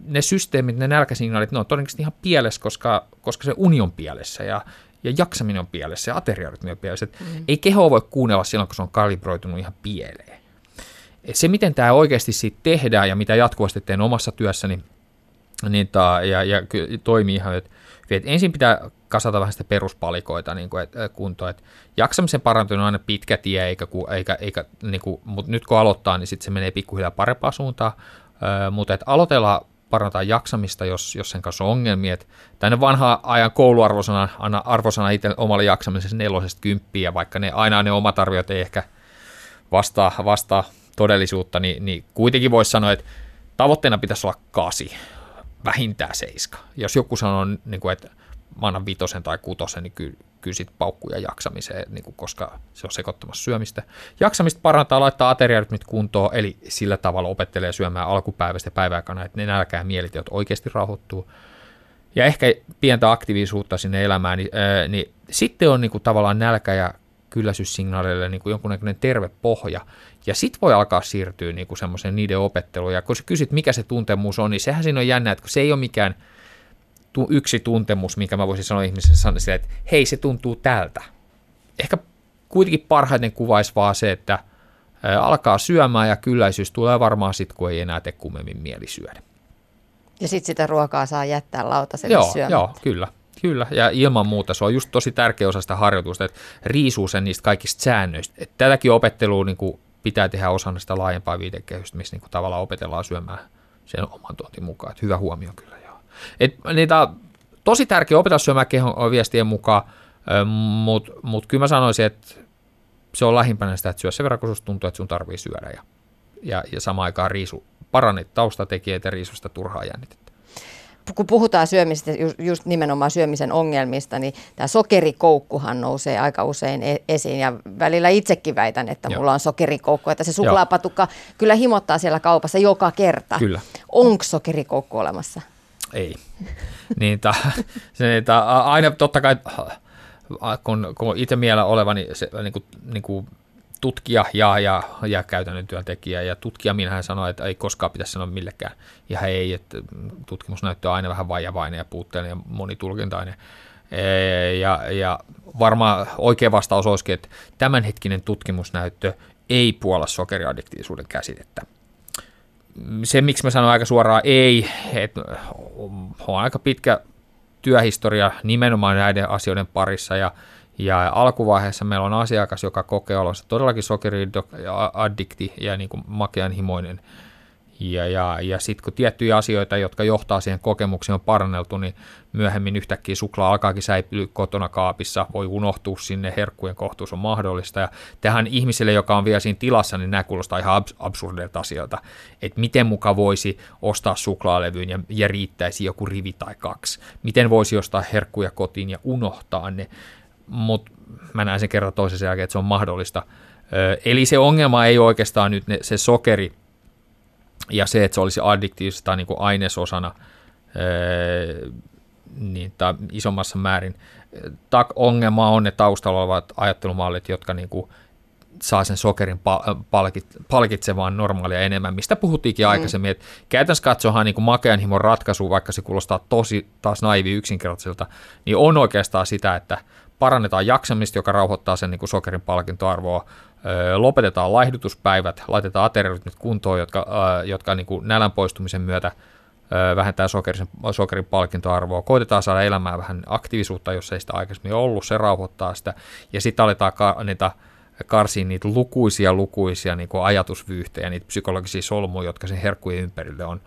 ne systeemit, ne nälkäsignaalit, ne on todennäköisesti ihan pielessä, koska, koska se uni on pielessä ja ja jaksaminen on pielessä ja ateriarytmi on pielessä. Mm. Ei keho voi kuunnella silloin, kun se on kalibroitunut ihan pieleen. Et se, miten tämä oikeasti siitä tehdään ja mitä jatkuvasti teen omassa työssäni, niin ta, ja, ja toimii ihan, että et ensin pitää kasata vähän sitä peruspalikoita niin kuin, et, kuntoon. Et jaksamisen parantuminen on aina pitkä tie, eikä, eikä, eikä, niin kuin, mutta nyt kun aloittaa, niin sitten se menee pikkuhiljaa parempaan suuntaan. Ö, mutta et aloitellaan parantaa jaksamista, jos, jos sen kanssa on ongelmia. Tänne vanha ajan kouluarvosana, anna arvosana itse omalle jaksamiselle nelosesta kymppiä, vaikka ne aina ne omat arviot ei ehkä vastaa, vastaa todellisuutta, niin, niin kuitenkin voisi sanoa, että tavoitteena pitäisi olla kasi, vähintään seiska. Jos joku sanoo, niin kuin, että mä annan vitosen tai kutosen, niin kyllä, kyllä sit paukkuja jaksamiseen, niin kuin, koska se on sekoittamassa syömistä. Jaksamista parantaa laittaa ateriarytmit kuntoon, eli sillä tavalla opettelee syömään alkupäivästä ja päiväaikana, että ne nälkää mielitiot oikeasti rauhoittuu. Ja ehkä pientä aktiivisuutta sinne elämään, niin, ää, niin sitten on niin kuin, tavallaan nälkä ja kylläisyyssignaaleille niin kuin jonkunnäköinen terve pohja. Ja sitten voi alkaa siirtyä niin kuin semmoiseen niiden opetteluun. Ja kun sä kysyt, mikä se tuntemus on, niin sehän siinä on jännä, että kun se ei ole mikään – yksi tuntemus, mikä mä voisin sanoa ihmiselle sanoa sille, että hei, se tuntuu tältä. Ehkä kuitenkin parhaiten kuvaisi vaan se, että alkaa syömään ja kylläisyys tulee varmaan sitten, kun ei enää tee kummemmin mieli syödä. Ja sitten sitä ruokaa saa jättää lautaselle joo, syömättä. Joo, kyllä. Kyllä, ja ilman muuta se on just tosi tärkeä osa sitä harjoitusta, että riisuu sen niistä kaikista säännöistä. Et tätäkin opettelua niin kuin pitää tehdä osana sitä laajempaa viitekehystä, missä niin kuin tavallaan opetellaan syömään sen oman tuontin mukaan. Et hyvä huomio kyllä. Et niitä tosi tärkeä opetella syömään kehon viestien mukaan, mutta mut kyllä mä sanoisin, että se on lähimpänä sitä, että syö sen verran, kun tuntuu, että sun tarvii syödä ja, ja, ja samaan aikaan riisu, parannit taustatekijöitä ja riisusta turhaa jännitettä. kun puhutaan syömisestä, just, nimenomaan syömisen ongelmista, niin tämä sokerikoukkuhan nousee aika usein e- esiin. Ja välillä itsekin väitän, että Joo. mulla on sokerikoukku, että se suklaapatukka Joo. kyllä himottaa siellä kaupassa joka kerta. Kyllä. Onko sokerikoukku olemassa? Ei. niin, ta, se, ta, aina totta kai, kun, kun itse mielellä olevani se, niin kuin, niin kuin tutkija ja, ja, ja käytännön työntekijä. Ja tutkija minähän sanoi, että ei koskaan pitäisi sanoa millekään. Ja ei, että tutkimusnäyttö on aina vähän vajavainen ja puutteellinen ja monitulkintainen. E, ja, ja varmaan oikea vastaus olisikin, että tämänhetkinen tutkimusnäyttö ei puolla sokeriaddiktiivisuuden käsitettä. Se, miksi mä sanon aika suoraan ei, että on aika pitkä työhistoria nimenomaan näiden asioiden parissa ja ja alkuvaiheessa meillä on asiakas, joka kokee olonsa todellakin sokeriaddikti ja niin kuin makeanhimoinen. Ja, ja, ja sitten kun tiettyjä asioita, jotka johtaa siihen kokemukseen, on paranneltu, niin myöhemmin yhtäkkiä suklaa alkaakin säilyä kotona kaapissa, voi unohtua sinne, herkkujen kohtuus on mahdollista. Ja tähän ihmiselle, joka on vielä siinä tilassa, niin nämä kuulostaa ihan absurdeilta asioita. Että miten muka voisi ostaa suklaalevyyn ja, ja riittäisi joku rivi tai kaksi. Miten voisi ostaa herkkuja kotiin ja unohtaa ne mutta mä näen sen kerran toisen jälkeen, että se on mahdollista. Eli se ongelma ei oikeastaan nyt ne, se sokeri ja se, että se olisi addiktiivista niin kuin ainesosana niin, tai isommassa määrin. Tak, ongelma on ne taustalla olevat ajattelumallit, jotka niin kuin, saa sen sokerin palkit, palkitsemaan normaalia enemmän, mistä puhuttiinkin mm. aikaisemmin, että käytännössä katsohan niin kuin makeanhimon ratkaisu, vaikka se kuulostaa tosi taas naivi yksinkertaiselta, niin on oikeastaan sitä, että parannetaan jaksamista, joka rauhoittaa sen niin kuin sokerin palkintoarvoa, lopetetaan laihdutuspäivät, laitetaan ateriarytmit kuntoon, jotka, jotka niin kuin nälän poistumisen myötä vähentää sokerin, sokerin palkintoarvoa. Koitetaan saada elämään vähän aktiivisuutta, jos ei sitä aikaisemmin ollut, se rauhoittaa sitä. Ja sitten aletaan ka- niitä karsii niitä lukuisia, lukuisia niin kuin ajatusvyyhtejä, niitä psykologisia solmuja, jotka sen herkkujen ympärille on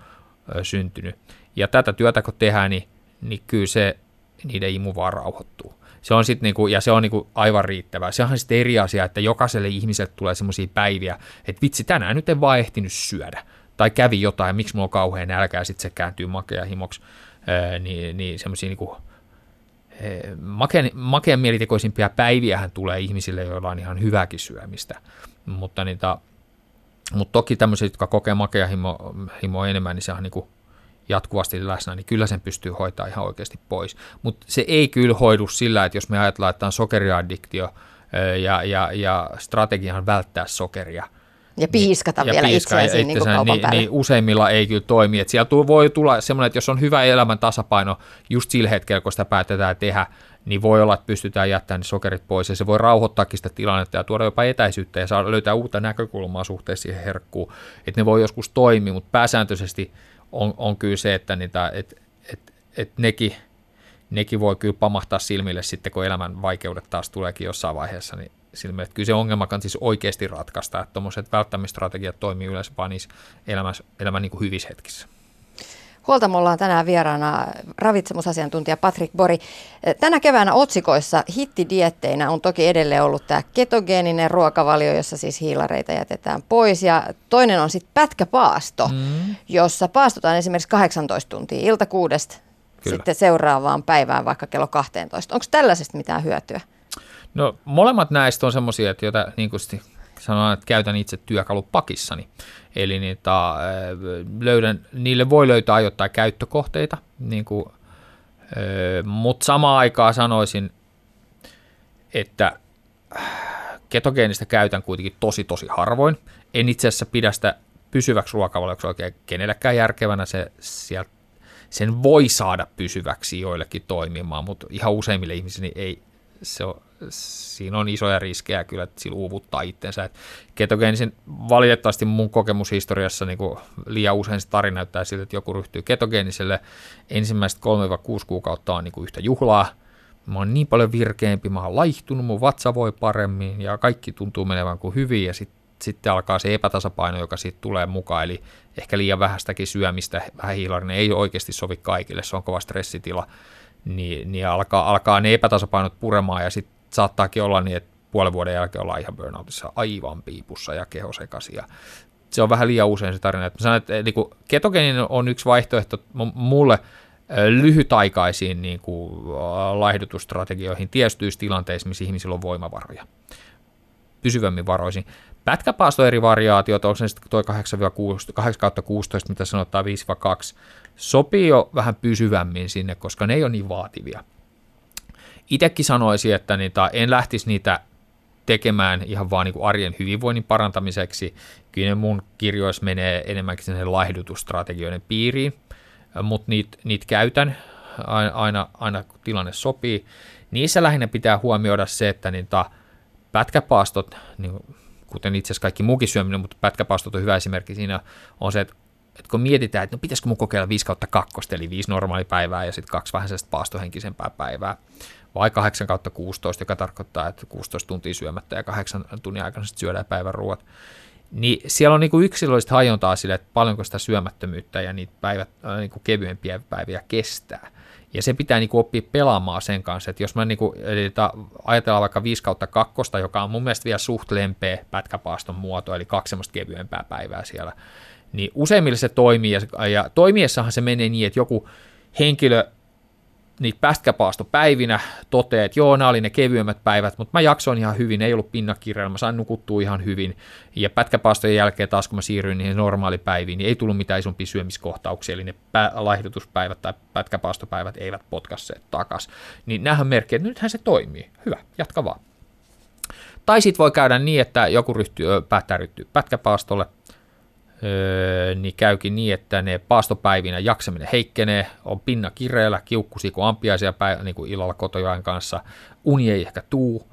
syntynyt. Ja tätä työtä kun tehdään, niin, niin kyllä se niiden imu vaan rauhoittuu se on sit niinku, ja se on niinku aivan riittävää. Se on sitten eri asia, että jokaiselle ihmiselle tulee semmoisia päiviä, että vitsi, tänään nyt en vaan ehtinyt syödä. Tai kävi jotain, miksi mulla on kauhean nälkä, ja sitten se kääntyy makea himoksi. Öö, niin, niin semmoisia niinku, makeen, makeen mielitekoisimpia päiviähän tulee ihmisille, joilla on ihan hyväkin syömistä. Mutta, niitä, mutta toki tämmöiset, jotka kokee makea himo, himo enemmän, niin se on niinku jatkuvasti läsnä, niin kyllä sen pystyy hoitaa ihan oikeasti pois. Mutta se ei kyllä hoidu sillä, että jos me ajatellaan, että on sokeriaddiktio ja, ja, ja strategiahan välttää sokeria, ja piiskata niin, vielä ja piiska itseäsi niin kaupan niin, päälle. Niin useimmilla ei kyllä toimi. Että siellä voi tulla semmoinen, että jos on hyvä elämän tasapaino just sillä hetkellä, kun sitä päätetään tehdä, niin voi olla, että pystytään jättämään ne sokerit pois ja se voi rauhoittaakin sitä tilannetta ja tuoda jopa etäisyyttä ja saada löytää uutta näkökulmaa suhteessa siihen herkkuun. Että ne voi joskus toimia, mutta pääsääntöisesti on, on kyllä se, että niitä, et, et, et nekin, nekin voi kyllä pamahtaa silmille sitten, kun elämän vaikeudet taas tuleekin jossain vaiheessa, niin silmille. Että kyllä se ongelma kan siis oikeasti ratkaista, että tuommoiset välttämistrategiat toimii yleensä vain niissä elämän, elämän niin kuin hyvissä hetkissä. Huoltamolla on tänään vieraana ravitsemusasiantuntija Patrick Bori. Tänä keväänä otsikoissa hittidietteinä on toki edelleen ollut tämä ketogeeninen ruokavalio, jossa siis hiilareita jätetään pois. Ja toinen on sitten pätkäpaasto, mm. jossa paastutaan esimerkiksi 18 tuntia ilta kuudesta Kyllä. sitten seuraavaan päivään vaikka kello 12. Onko tällaisesta mitään hyötyä? No molemmat näistä on semmoisia, että joita niin kuin sanon, että käytän itse työkalupakissani. Eli niitä, äh, löydän, niille voi löytää ajoittain käyttökohteita, niin kuin, äh, mutta samaan aikaan sanoisin, että ketogeenistä käytän kuitenkin tosi tosi harvoin. En itse asiassa pidä sitä pysyväksi ruokavalioksi oikein kenellekään järkevänä. Se, sieltä, sen voi saada pysyväksi joillekin toimimaan, mutta ihan useimmille ihmisille ei, se on, siinä on isoja riskejä kyllä, että sillä uuvuttaa itsensä. Et ketogeenisen, valitettavasti mun kokemushistoriassa niin kuin liian usein se tarina näyttää siltä, että joku ryhtyy ketogeeniselle. Ensimmäiset 3-6 kuukautta on niin kuin yhtä juhlaa. Mä oon niin paljon virkeämpi, mä oon laihtunut, mun vatsa voi paremmin ja kaikki tuntuu menevän kuin hyvin ja sitten sitten alkaa se epätasapaino, joka siitä tulee mukaan, eli ehkä liian vähästäkin syömistä, vähän hiilarinen ei oikeasti sovi kaikille, se on kova stressitila, niin, niin alkaa, alkaa ne epätasapainot puremaan ja sitten saattaakin olla niin, että puolen vuoden jälkeen ollaan ihan burnoutissa aivan piipussa ja keho sekaisin. Ja se on vähän liian usein se tarina. Että mä sanon, että niin ketogeeninen on yksi vaihtoehto mulle lyhytaikaisiin niin kuin, laihdutusstrategioihin tilanteissa, missä ihmisillä on voimavaroja. Pysyvämmin varoisin. Pätkäpaasto eri variaatiot, onko se sitten tuo 8 16, mitä sanotaan 5-2, sopii jo vähän pysyvämmin sinne, koska ne ei ole niin vaativia. Itsekin sanoisin, että niitä, en lähtisi niitä tekemään ihan vaan niin kuin arjen hyvinvoinnin parantamiseksi. Kyllä ne mun kirjoissa menee enemmänkin sinne laihdutusstrategioiden piiriin, mutta niitä niit käytän aina, aina kun tilanne sopii. Niissä lähinnä pitää huomioida se, että niitä pätkäpaastot, niin kuten itse asiassa kaikki muukin syöminen, mutta pätkäpaastot on hyvä esimerkki siinä, on se, että että kun mietitään, että no pitäisikö mun kokeilla 5 kautta 2, eli 5 normaalipäivää ja sitten kaksi vähän sellaista paastohenkisempää päivää, vai 8 kautta 16, joka tarkoittaa, että 16 tuntia syömättä ja 8 tunnin aikana sitten syödään päivän ruoat, niin siellä on niinku yksilöllistä hajontaa sille, että paljonko sitä syömättömyyttä ja niitä päivät, niinku kevyempiä päiviä kestää. Ja se pitää niinku oppia pelaamaan sen kanssa, että jos mä niinku, eli ajatellaan vaikka 5 kautta 2, joka on mun mielestä vielä suht lempeä pätkäpaaston muoto, eli kaksi semmoista kevyempää päivää siellä, niin useimmilla se toimii, ja, toimiessahan se menee niin, että joku henkilö niitä pätkäpaastopäivinä toteaa, että joo, nämä oli ne kevyemmät päivät, mutta mä jaksoin ihan hyvin, ei ollut pinnakirjalla, mä sain nukuttua ihan hyvin, ja pätkäpaastojen jälkeen taas kun mä siirryin niihin normaalipäiviin, niin ei tullut mitään isompia syömiskohtauksia, eli ne pä- laihdutuspäivät tai pätkäpaastopäivät eivät potkasseet takas. Niin nämähän merkkejä, että nythän se toimii. Hyvä, jatka vaan. Tai sitten voi käydä niin, että joku ryhtyy, päättää ryhtyä pätkäpaastolle, öö, niin käykin niin, että ne paastopäivinä jaksaminen heikkenee, on pinna kireellä, kiukkusi kuin ampiaisia päivä, niin kuin illalla kotojain kanssa, uni ei ehkä tuu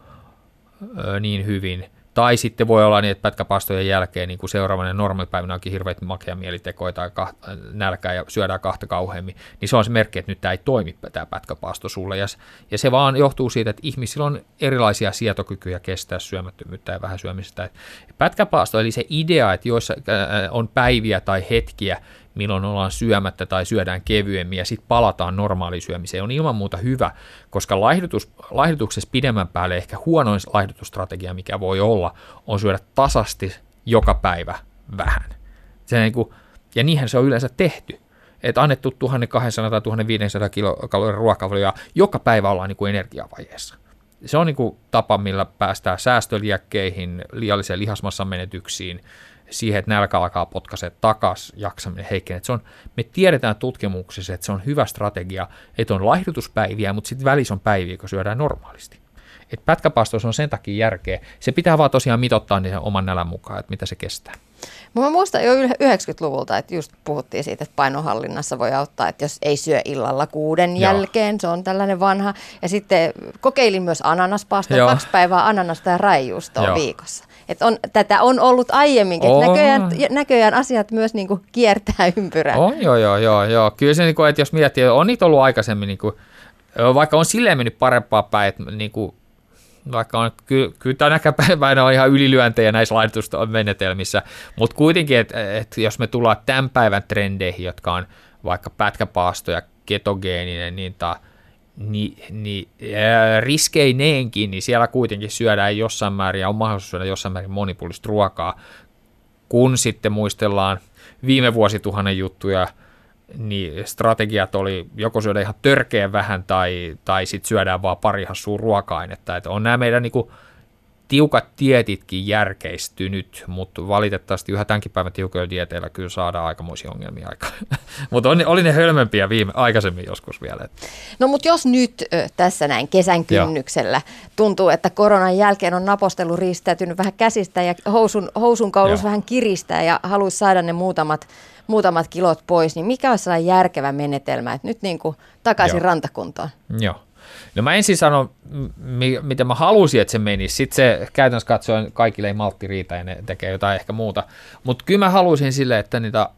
öö, niin hyvin, tai sitten voi olla niin, että pätkäpastojen jälkeen niin kuin seuraavana normaalipäivänä onkin hirveät makea mielitekoja tai nälkää ja syödään kahta kauheammin, niin se on se merkki, että nyt tämä ei toimi tämä pätkäpaasto sulle. Ja, ja se vaan johtuu siitä, että ihmisillä on erilaisia sietokykyjä kestää syömättömyyttä ja vähän syömistä. Pätkäpaasto, eli se idea, että joissa on päiviä tai hetkiä, milloin ollaan syömättä tai syödään kevyemmin ja sitten palataan normaaliin syömiseen, on ilman muuta hyvä, koska laihdutus, laihdutuksessa pidemmän päälle ehkä huonoin laihdutusstrategia, mikä voi olla, on syödä tasasti joka päivä vähän. Se niin kuin, ja niinhän se on yleensä tehty. Että annettu 1200 tai 1500 kilokalorin ruokavalioa, joka päivä ollaan niin kuin energiavajeessa. Se on niin kuin tapa, millä päästään säästöliäkkeihin, liialliseen lihasmassan menetyksiin, siihen, että nälkä alkaa potkaisee takas, jaksaminen heikkenee. Se on, me tiedetään tutkimuksissa, että se on hyvä strategia, että on laihdutuspäiviä, mutta sitten välissä on päiviä, kun syödään normaalisti. Et pätkäpaastois on sen takia järkeä. Se pitää vaan tosiaan mitottaa niin oman nälän mukaan, että mitä se kestää. Mä muistan jo 90-luvulta, että just puhuttiin siitä, että painohallinnassa voi auttaa, että jos ei syö illalla kuuden Joo. jälkeen, se on tällainen vanha. Ja sitten kokeilin myös ananaspaastoa, kaksi päivää ananasta ja raijuustoa viikossa. Että on, tätä on ollut aiemminkin. Oh. Näköjään, näköjään asiat myös niin kuin kiertää ympyrää. On, joo, joo, joo, joo. Kyllä se, niin kuin, että jos miettii, on niitä ollut aikaisemmin, niin kuin, vaikka on silleen mennyt parempaa päin, että niin kuin, vaikka on, ky, kyllä tänä päivänä on ihan ylilyöntejä näissä menetelmissä, mutta kuitenkin, että et jos me tullaan tämän päivän trendeihin, jotka on vaikka pätkäpaasto ja ketogeeninen, niin ta, niin, niin riskeineenkin, niin siellä kuitenkin syödään jossain määrin ja on mahdollisuus syödä jossain määrin monipuolista ruokaa, kun sitten muistellaan viime vuosituhannen juttuja, niin strategiat oli joko syödä ihan törkeä vähän tai, tai sitten syödään vaan pari hassua ruoka-ainetta. Että on nämä meidän niin kuin, tiukat tietitkin järkeistynyt, mutta valitettavasti yhä tämänkin päivän tiukoilla dieteillä kyllä saadaan aikamoisia ongelmia aikaan. mutta oli ne hölmempiä viime, aikaisemmin joskus vielä. No mutta jos nyt ö, tässä näin kesän kynnyksellä Joo. tuntuu, että koronan jälkeen on napostelu riistäytynyt vähän käsistä ja housun, housun kaulus vähän kiristää ja haluaisi saada ne muutamat, muutamat kilot pois, niin mikä olisi sellainen järkevä menetelmä, että nyt niin kuin takaisin Joo. rantakuntaan? Joo. No mä ensin sanon, mi- miten mä halusin, että se menisi. Sitten se käytännössä katsoen kaikille ei maltti riitä ja ne tekee jotain ehkä muuta. Mutta kyllä mä halusin sille, että niitä,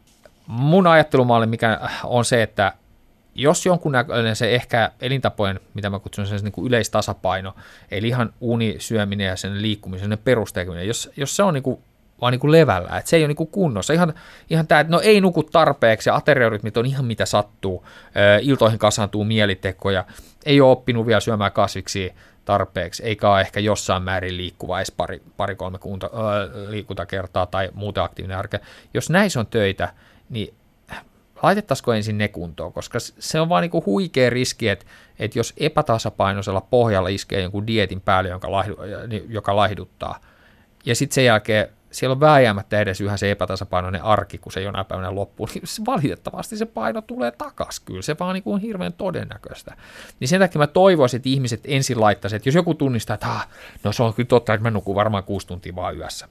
mun ajattelumalli mikä on se, että jos jonkunnäköinen se ehkä elintapojen, mitä mä kutsun sen niin kuin yleistasapaino, eli ihan uni, syöminen ja sen liikkumisen, sen perustekeminen, jos, jos se on niin kuin vaan niin kuin levällä, että se ei ole niin kuin kunnossa. Ihan, ihan tämä, että no ei nuku tarpeeksi ja ateriarytmit on ihan mitä sattuu, iltoihin kasaantuu mielitekoja, ei ole oppinut vielä syömään kasviksi tarpeeksi, eikä ole ehkä jossain määrin liikkuva edes pari, pari liikuntakertaa tai muuten aktiivinen arke. Jos näissä on töitä, niin laitettaisiko ensin ne kuntoon, koska se on vaan niin kuin huikea riski, että, että jos epätasapainoisella pohjalla iskee jonkun dietin päälle, jonka laihdu, joka laihduttaa, ja sitten sen jälkeen siellä on vääjäämättä edes yhä se epätasapainoinen arki, kun se jonain päivänä loppuu, niin se valitettavasti se paino tulee takas kyllä, se vaan niin kuin on hirveän todennäköistä. Niin sen takia mä toivoisin, että ihmiset ensin laittaisivat, että jos joku tunnistaa, että ah, no se on kyllä totta, että mä nukun varmaan kuusi tuntia vaan yössä,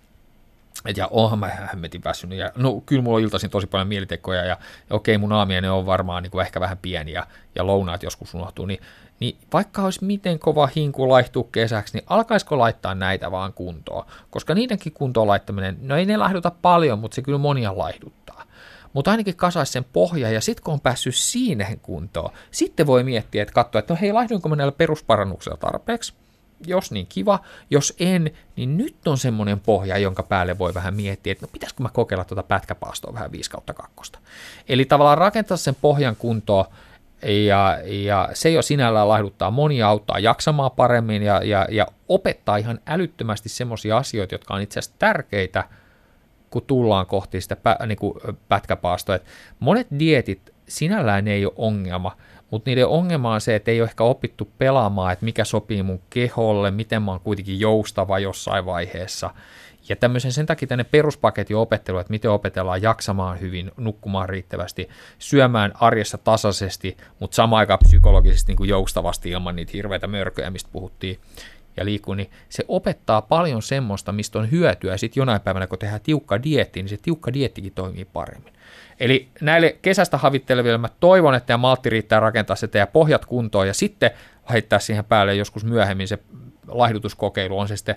ja onhan mä hämmetin väsynyt. Ja, no kyllä mulla on iltaisin tosi paljon mielitekoja ja, ja okei mun aamiainen on varmaan niin kuin ehkä vähän pieni ja, ja lounaat joskus unohtuu. Niin, niin vaikka olisi miten kova hinku laihtuu kesäksi, niin alkaisiko laittaa näitä vaan kuntoon? Koska niidenkin kuntoon laittaminen, no ei ne laihduta paljon, mutta se kyllä monia laihduttaa. Mutta ainakin kasaisi sen pohja ja sitten kun on päässyt siihen kuntoon, sitten voi miettiä, että katsoa, että no hei, laihduinko mä näillä tarpeeksi? jos niin kiva, jos en, niin nyt on semmoinen pohja, jonka päälle voi vähän miettiä, että no pitäisikö mä kokeilla tuota pätkäpaastoa vähän 5 kautta kakkosta. Eli tavallaan rakentaa sen pohjan kuntoon, ja, ja se jo sinällään laihduttaa monia, auttaa jaksamaan paremmin ja, ja, ja opettaa ihan älyttömästi semmoisia asioita, jotka on itse asiassa tärkeitä, kun tullaan kohti sitä pä, niin kuin pätkäpaastoa. Et monet dietit sinällään ei ole ongelma, mutta niiden ongelma on se, että ei ole ehkä opittu pelaamaan, että mikä sopii mun keholle, miten mä oon kuitenkin joustava jossain vaiheessa. Ja tämmöisen sen takia tänne peruspaketin opettelu, että miten opetellaan jaksamaan hyvin, nukkumaan riittävästi, syömään arjessa tasaisesti, mutta samaan aikaan psykologisesti niin kuin joustavasti ilman niitä hirveitä mörköjä, mistä puhuttiin ja liikkuu, niin se opettaa paljon semmoista, mistä on hyötyä. Ja sitten jonain päivänä, kun tehdään tiukka dietti, niin se tiukka diettikin toimii paremmin. Eli näille kesästä havitteleville mä toivon, että ja maltti riittää rakentaa se teidän pohjat kuntoon ja sitten heittää siihen päälle joskus myöhemmin se laihdutuskokeilu on se sitten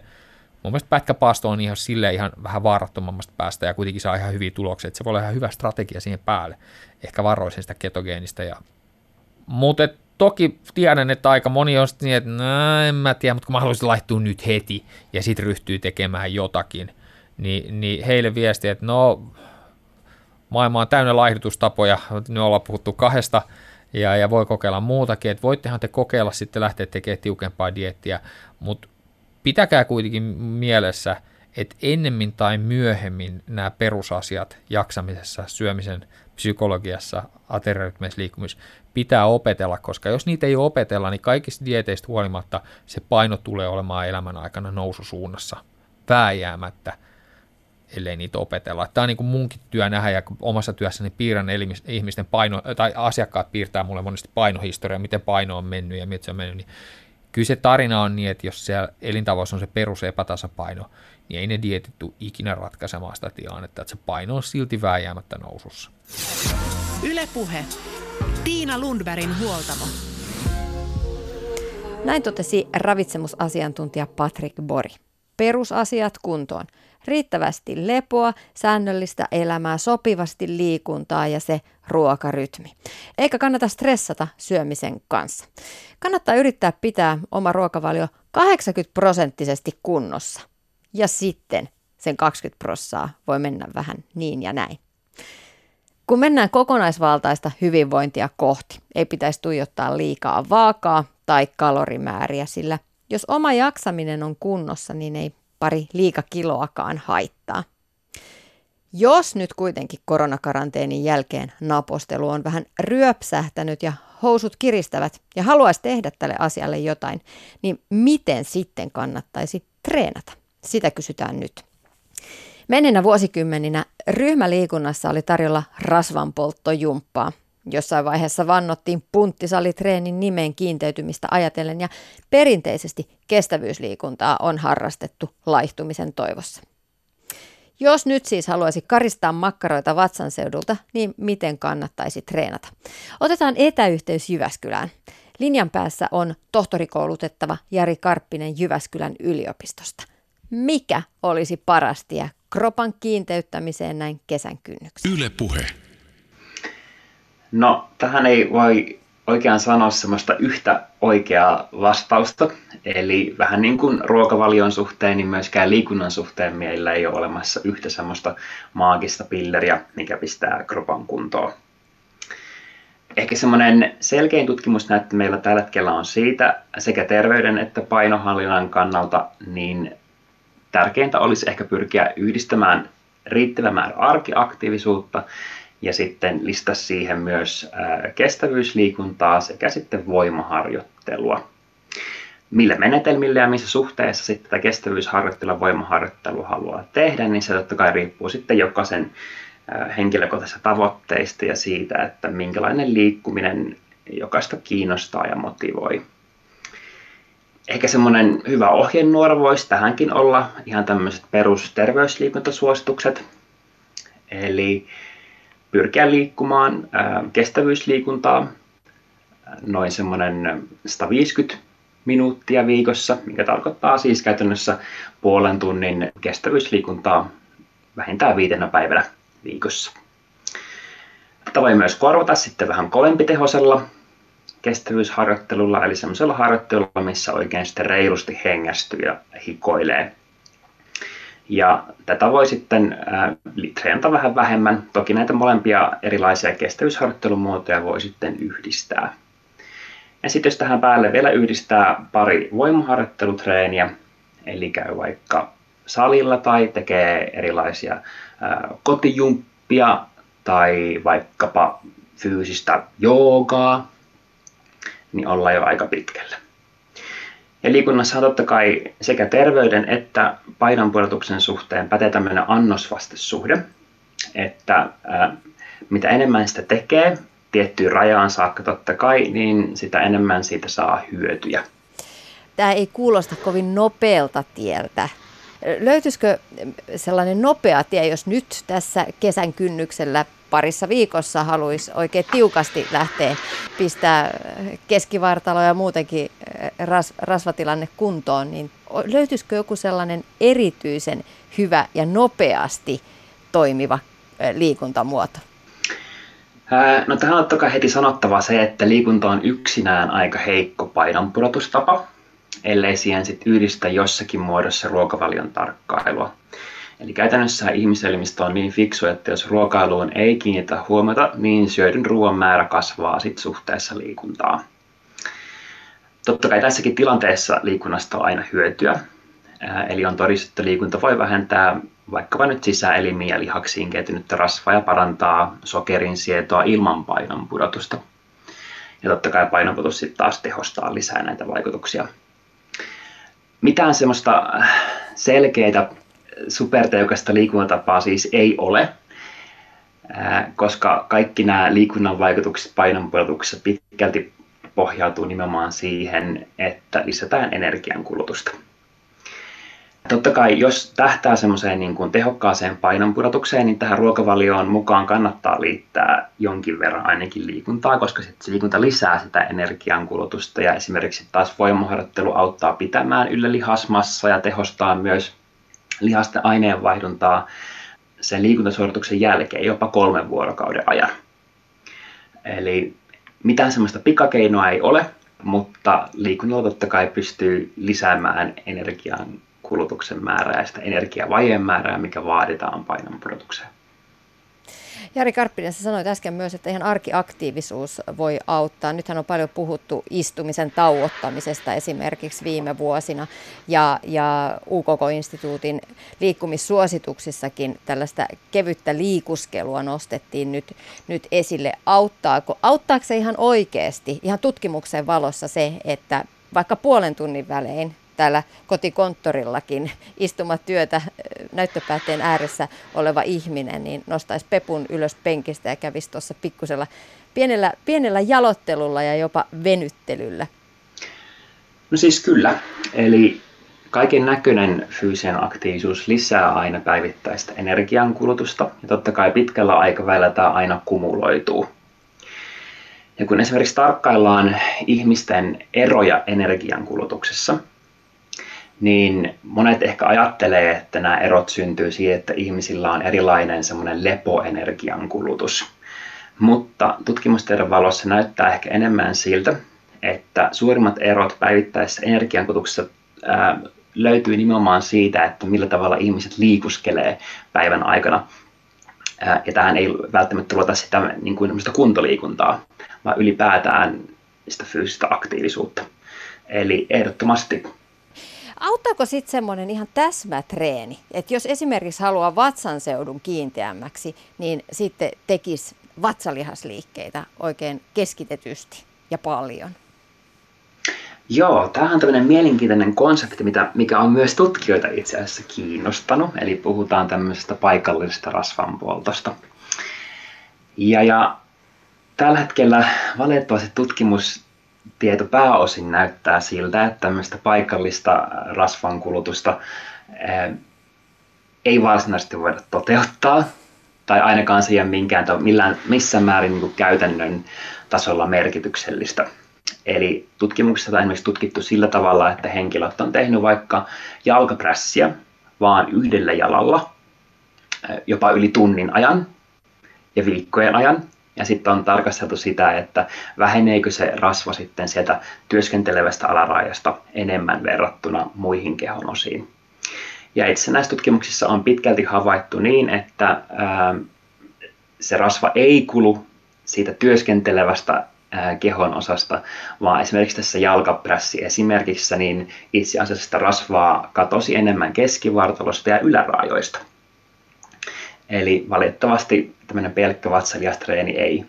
Mun mielestä pätkäpaasto on ihan sille ihan vähän vaarattomammasta päästä ja kuitenkin saa ihan hyviä tuloksia, että se voi olla ihan hyvä strategia siihen päälle. Ehkä varoisin sitä ketogeenistä. Ja... Mutta toki tiedän, että aika moni on niin, että no, en mä tiedä, mutta kun mä haluaisin laittua nyt heti ja sitten ryhtyy tekemään jotakin, niin, niin heille viesti, että no maailma on täynnä laihdutustapoja, nyt ollaan puhuttu kahdesta, ja, ja voi kokeilla muutakin, että voittehan te kokeilla sitten lähteä tekemään tiukempaa diettiä, mutta pitäkää kuitenkin mielessä, että ennemmin tai myöhemmin nämä perusasiat jaksamisessa, syömisen psykologiassa, ateriarytmeissa, liikkumis pitää opetella, koska jos niitä ei opetella, niin kaikista dieteistä huolimatta se paino tulee olemaan elämän aikana noususuunnassa vääjäämättä – ellei niitä opetella. Tämä on niin kuin munkin työ nähdä ja omassa työssäni piirrän ihmisten paino, tai asiakkaat piirtää mulle monesti painohistoria, miten paino on mennyt ja miten se on mennyt, niin kyllä se tarina on niin, että jos siellä elintavoissa on se perus epätasapaino, niin ei ne dietit tule ikinä ratkaisemaan sitä tilannetta, että se paino on silti vääjäämättä nousussa. Ylepuhe. Tiina Lundbergin huoltamo. Näin totesi ravitsemusasiantuntija Patrick Bori. Perusasiat kuntoon – riittävästi lepoa, säännöllistä elämää, sopivasti liikuntaa ja se ruokarytmi. Eikä kannata stressata syömisen kanssa. Kannattaa yrittää pitää oma ruokavalio 80 prosenttisesti kunnossa. Ja sitten sen 20 prossaa voi mennä vähän niin ja näin. Kun mennään kokonaisvaltaista hyvinvointia kohti, ei pitäisi tuijottaa liikaa vaakaa tai kalorimääriä, sillä jos oma jaksaminen on kunnossa, niin ei pari liikakiloakaan haittaa. Jos nyt kuitenkin koronakaranteenin jälkeen napostelu on vähän ryöpsähtänyt ja housut kiristävät ja haluaisi tehdä tälle asialle jotain, niin miten sitten kannattaisi treenata? Sitä kysytään nyt. Menneinä vuosikymmeninä ryhmäliikunnassa oli tarjolla rasvanpolttojumppaa. Jossain vaiheessa vannottiin punttisalitreenin nimen kiinteytymistä ajatellen ja perinteisesti kestävyysliikuntaa on harrastettu laihtumisen toivossa. Jos nyt siis haluaisi karistaa makkaroita vatsan seudulta, niin miten kannattaisi treenata? Otetaan etäyhteys Jyväskylään. Linjan päässä on tohtorikoulutettava Jari Karppinen Jyväskylän yliopistosta. Mikä olisi paras tie kropan kiinteyttämiseen näin kesän kynnyksessä? Yle puhe. No, tähän ei voi oikein sanoa semmoista yhtä oikeaa vastausta. Eli vähän niin kuin ruokavalion suhteen, niin myöskään liikunnan suhteen meillä ei ole olemassa yhtä semmoista maagista pilleriä, mikä pistää kropan kuntoon. Ehkä semmoinen selkein tutkimusnäyttö meillä tällä hetkellä on siitä sekä terveyden että painohallinnan kannalta, niin tärkeintä olisi ehkä pyrkiä yhdistämään riittävä määrä arkiaktiivisuutta ja sitten lista siihen myös kestävyysliikuntaa sekä sitten voimaharjoittelua. Millä menetelmillä ja missä suhteessa sitten tätä kestävyysharjoittelua voimaharjoittelua haluaa tehdä, niin se totta kai riippuu sitten jokaisen henkilökohtaisista tavoitteista ja siitä, että minkälainen liikkuminen jokaista kiinnostaa ja motivoi. Ehkä semmoinen hyvä ohjenuora voisi tähänkin olla ihan tämmöiset perusterveysliikuntasuositukset. Eli pyrkiä liikkumaan kestävyysliikuntaa noin semmoinen 150 minuuttia viikossa, mikä tarkoittaa siis käytännössä puolen tunnin kestävyysliikuntaa vähintään viitenä päivänä viikossa. Tätä voi myös korvata sitten vähän kovempitehoisella kestävyysharjoittelulla, eli semmoisella harjoittelulla, missä oikein sitten reilusti hengästyy ja hikoilee. Ja tätä voi sitten äh, treenata vähän vähemmän. Toki näitä molempia erilaisia kestävyysharjoittelumuotoja voi sitten yhdistää. Ja sitten jos tähän päälle vielä yhdistää pari voimaharjoittelutreeniä, eli käy vaikka salilla tai tekee erilaisia äh, kotijumppia tai vaikkapa fyysistä joogaa, niin ollaan jo aika pitkällä. Ja liikunnassa totta kai sekä terveyden että painonpudotuksen suhteen pätee tämmöinen annosvastesuhde, että ää, mitä enemmän sitä tekee, tiettyyn rajaan saakka totta kai, niin sitä enemmän siitä saa hyötyjä. Tämä ei kuulosta kovin nopealta tieltä. Löytyisikö sellainen nopea tie, jos nyt tässä kesän kynnyksellä parissa viikossa haluaisi oikein tiukasti lähteä pistää keskivartalo ja muutenkin eh, ras, rasvatilanne kuntoon, niin löytyisikö joku sellainen erityisen hyvä ja nopeasti toimiva eh, liikuntamuoto? No tähän on toki heti sanottava se, että liikunta on yksinään aika heikko painonpudotustapa, ellei siihen sitten yhdistä jossakin muodossa ruokavalion tarkkailua. Eli käytännössä ihmiselimistö on niin fiksu, että jos ruokailuun ei kiinnitä huomiota, niin syödyn ruoan määrä kasvaa sit suhteessa liikuntaa. Totta kai tässäkin tilanteessa liikunnasta on aina hyötyä. Eli on todistettu, että liikunta voi vähentää vaikkapa nyt sisäelimiin ja lihaksiin ketynyttä rasvaa ja parantaa sokerin sietoa ilman painon pudotusta. Ja totta kai painonpudotus sitten taas tehostaa lisää näitä vaikutuksia. Mitään semmoista selkeitä superteukasta liikuntatapaa siis ei ole, koska kaikki nämä liikunnan vaikutukset painonpudotuksessa pitkälti pohjautuu nimenomaan siihen, että lisätään energiankulutusta. Totta kai, jos tähtää semmoiseen niin kuin tehokkaaseen painonpudotukseen, niin tähän ruokavalioon mukaan kannattaa liittää jonkin verran ainakin liikuntaa, koska se liikunta lisää sitä energiankulutusta ja esimerkiksi taas voimaharjoittelu auttaa pitämään yllä lihasmassa ja tehostaa myös lihasten aineenvaihduntaa sen liikuntasuorituksen jälkeen jopa kolmen vuorokauden ajan. Eli mitään sellaista pikakeinoa ei ole, mutta liikunnalla totta kai pystyy lisäämään energian kulutuksen määrää ja sitä energiavajeen määrää, mikä vaaditaan painonpudotukseen. Jari Karppinen, sä sanoit äsken myös, että ihan arkiaktiivisuus voi auttaa. Nythän on paljon puhuttu istumisen esimerkiksi viime vuosina. Ja, ja UKK-instituutin liikkumissuosituksissakin tällaista kevyttä liikuskelua nostettiin nyt, nyt esille. Auttaako, auttaako se ihan oikeasti, ihan tutkimuksen valossa se, että vaikka puolen tunnin välein täällä kotikonttorillakin istumatyötä näyttöpäätteen ääressä oleva ihminen, niin nostaisi pepun ylös penkistä ja kävisi tuossa pikkusella pienellä, pienellä jalottelulla ja jopa venyttelyllä. No siis kyllä. Eli kaiken näköinen fyysinen aktiivisuus lisää aina päivittäistä energiankulutusta ja totta kai pitkällä aikavälillä tämä aina kumuloituu. Ja kun esimerkiksi tarkkaillaan ihmisten eroja energiankulutuksessa, niin monet ehkä ajattelee, että nämä erot syntyy siihen, että ihmisillä on erilainen semmoinen lepoenergian kulutus. Mutta tutkimustiedon valossa näyttää ehkä enemmän siltä, että suurimmat erot päivittäisessä energiankulutuksessa löytyy nimenomaan siitä, että millä tavalla ihmiset liikuskelee päivän aikana. Ja tähän ei välttämättä luota sitä niin kuin kuntoliikuntaa, vaan ylipäätään sitä fyysistä aktiivisuutta. Eli ehdottomasti Auttaako sitten semmoinen ihan täsmätreeni, että jos esimerkiksi haluaa vatsan seudun kiinteämmäksi, niin sitten tekisi vatsalihasliikkeitä oikein keskitetysti ja paljon? Joo, tämähän on tämmöinen mielenkiintoinen konsepti, mitä, mikä on myös tutkijoita itse asiassa kiinnostanut. Eli puhutaan tämmöisestä paikallisesta rasvanpoltosta. Ja, ja tällä hetkellä valitettavasti tutkimustieto pääosin näyttää siltä, että tämmöistä paikallista rasvankulutusta ää, ei varsinaisesti voida toteuttaa, tai ainakaan siihen minkään, millään, missään määrin niin käytännön tasolla merkityksellistä. Eli tutkimuksessa on esimerkiksi tutkittu sillä tavalla, että henkilöt on tehnyt vaikka jalkaprässiä vaan yhdellä jalalla jopa yli tunnin ajan ja viikkojen ajan. Ja sitten on tarkasteltu sitä, että väheneekö se rasva sitten sieltä työskentelevästä alarajasta enemmän verrattuna muihin kehonosiin. Ja itse näissä tutkimuksissa on pitkälti havaittu niin, että se rasva ei kulu siitä työskentelevästä kehon osasta, vaan esimerkiksi tässä jalkaprässi esimerkissä, niin itse asiassa sitä rasvaa katosi enemmän keskivartalosta ja yläraajoista. Eli valitettavasti tämmöinen pelkkä vatsalihastreeni ei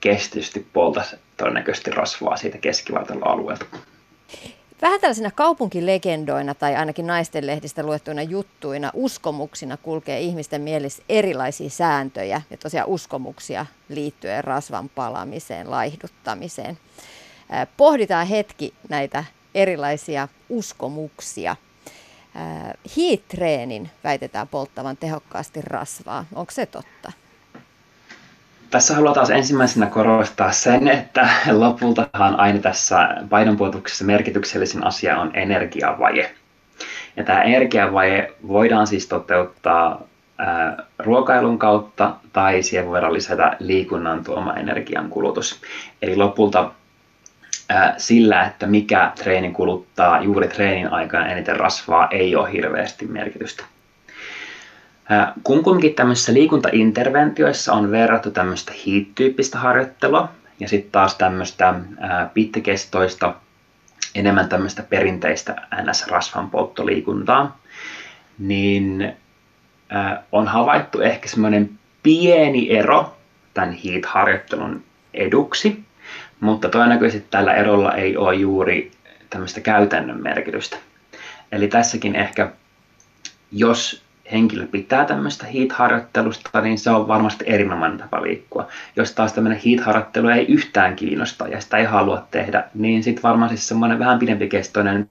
kestysti polta todennäköisesti rasvaa siitä keskivartaloalueelta. Vähän tällaisina kaupunkilegendoina tai ainakin naisten lehdistä luettuina juttuina, uskomuksina kulkee ihmisten mielessä erilaisia sääntöjä ja tosiaan uskomuksia liittyen rasvan palamiseen, laihduttamiseen. Pohditaan hetki näitä erilaisia uskomuksia. Hiitreenin väitetään polttavan tehokkaasti rasvaa. Onko se totta? Tässä haluan taas ensimmäisenä korostaa sen, että lopultahan aina tässä painonpuotuksessa merkityksellisin asia on energiavaje. Ja tämä energiavaje voidaan siis toteuttaa ruokailun kautta tai siihen voidaan lisätä liikunnan tuoma energian kulutus. Eli lopulta sillä, että mikä treeni kuluttaa juuri treenin aikana eniten rasvaa, ei ole hirveästi merkitystä. Kun kumminkin tämmöisissä liikuntainterventioissa on verrattu tämmöistä HEAT-tyyppistä harjoittelua ja sitten taas tämmöistä pitkäkestoista, enemmän tämmöistä perinteistä NS-rasvan polttoliikuntaa, niin on havaittu ehkä semmoinen pieni ero tämän HEAT-harjoittelun eduksi, mutta todennäköisesti tällä erolla ei ole juuri tämmöistä käytännön merkitystä. Eli tässäkin ehkä, jos henkilö pitää tämmöistä heat-harjoittelusta, niin se on varmasti erinomainen tapa liikkua. Jos taas tämmöinen heat-harjoittelu ei yhtään kiinnosta ja sitä ei halua tehdä, niin sitten varmaan siis semmoinen vähän pidempikestoinen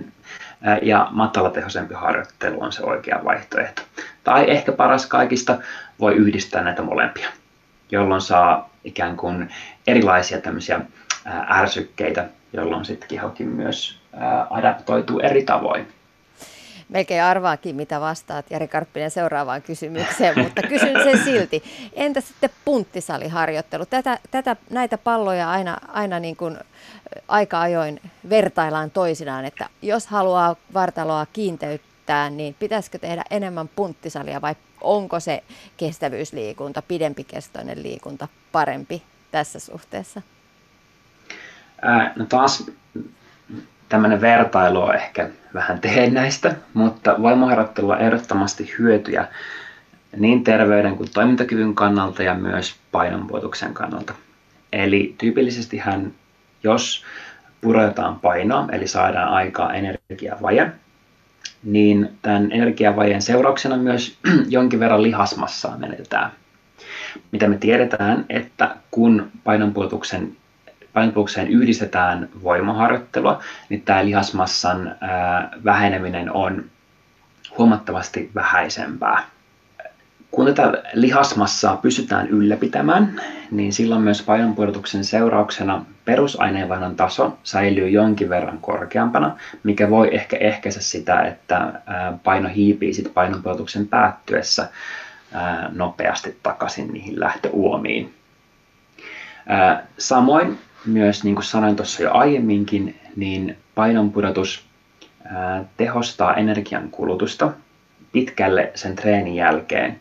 ja matalatehoisempi harjoittelu on se oikea vaihtoehto. Tai ehkä paras kaikista voi yhdistää näitä molempia, jolloin saa ikään kuin erilaisia tämmöisiä ärsykkeitä, jolloin sitten kehokin myös adaptoituu eri tavoin melkein arvaakin, mitä vastaat Jari Karppinen seuraavaan kysymykseen, mutta kysyn sen silti. Entä sitten punttisaliharjoittelu? Tätä, tätä, näitä palloja aina, aina niin kuin aika ajoin vertaillaan toisinaan, että jos haluaa vartaloa kiinteyttää, niin pitäisikö tehdä enemmän punttisalia vai onko se kestävyysliikunta, pidempikestoinen liikunta parempi tässä suhteessa? No taas tämmöinen vertailu on ehkä vähän teennäistä, mutta voimaharjoittelulla on ehdottomasti hyötyjä niin terveyden kuin toimintakyvyn kannalta ja myös painonpuotuksen kannalta. Eli tyypillisesti hän, jos puretaan painoa, eli saadaan aikaa energiavaje, niin tämän energiavajeen seurauksena myös jonkin verran lihasmassaa menetetään. Mitä me tiedetään, että kun painonpuotuksen painotukseen yhdistetään voimaharjoittelua, niin tämä lihasmassan väheneminen on huomattavasti vähäisempää. Kun tätä lihasmassaa pystytään ylläpitämään, niin silloin myös painonpudotuksen seurauksena perusaineenvaihdon taso säilyy jonkin verran korkeampana, mikä voi ehkä ehkäistä sitä, että paino hiipii sit painonpudotuksen päättyessä nopeasti takaisin niihin lähtöuomiin. Samoin myös, niin kuin sanoin tuossa jo aiemminkin, niin painonpudotus tehostaa energian kulutusta pitkälle sen treenin jälkeen.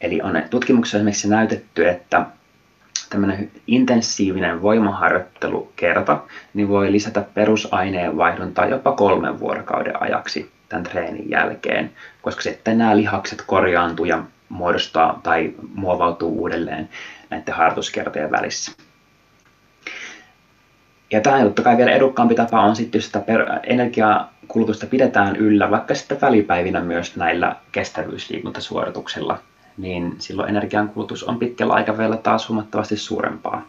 Eli on tutkimuksessa esimerkiksi näytetty, että tämmöinen intensiivinen voimaharjoittelukerta niin voi lisätä perusaineenvaihduntaa jopa kolmen vuorokauden ajaksi tämän treenin jälkeen, koska sitten nämä lihakset korjaantuu ja muodostaa tai muovautuu uudelleen näiden harjoituskertojen välissä. Ja tämä totta kai vielä edukkaampi tapa on sitten, jos sitä energiakulutusta pidetään yllä, vaikka sitten välipäivinä myös näillä kestävyysliikuntasuorituksilla, niin silloin energiankulutus on pitkällä aikavälillä taas huomattavasti suurempaa.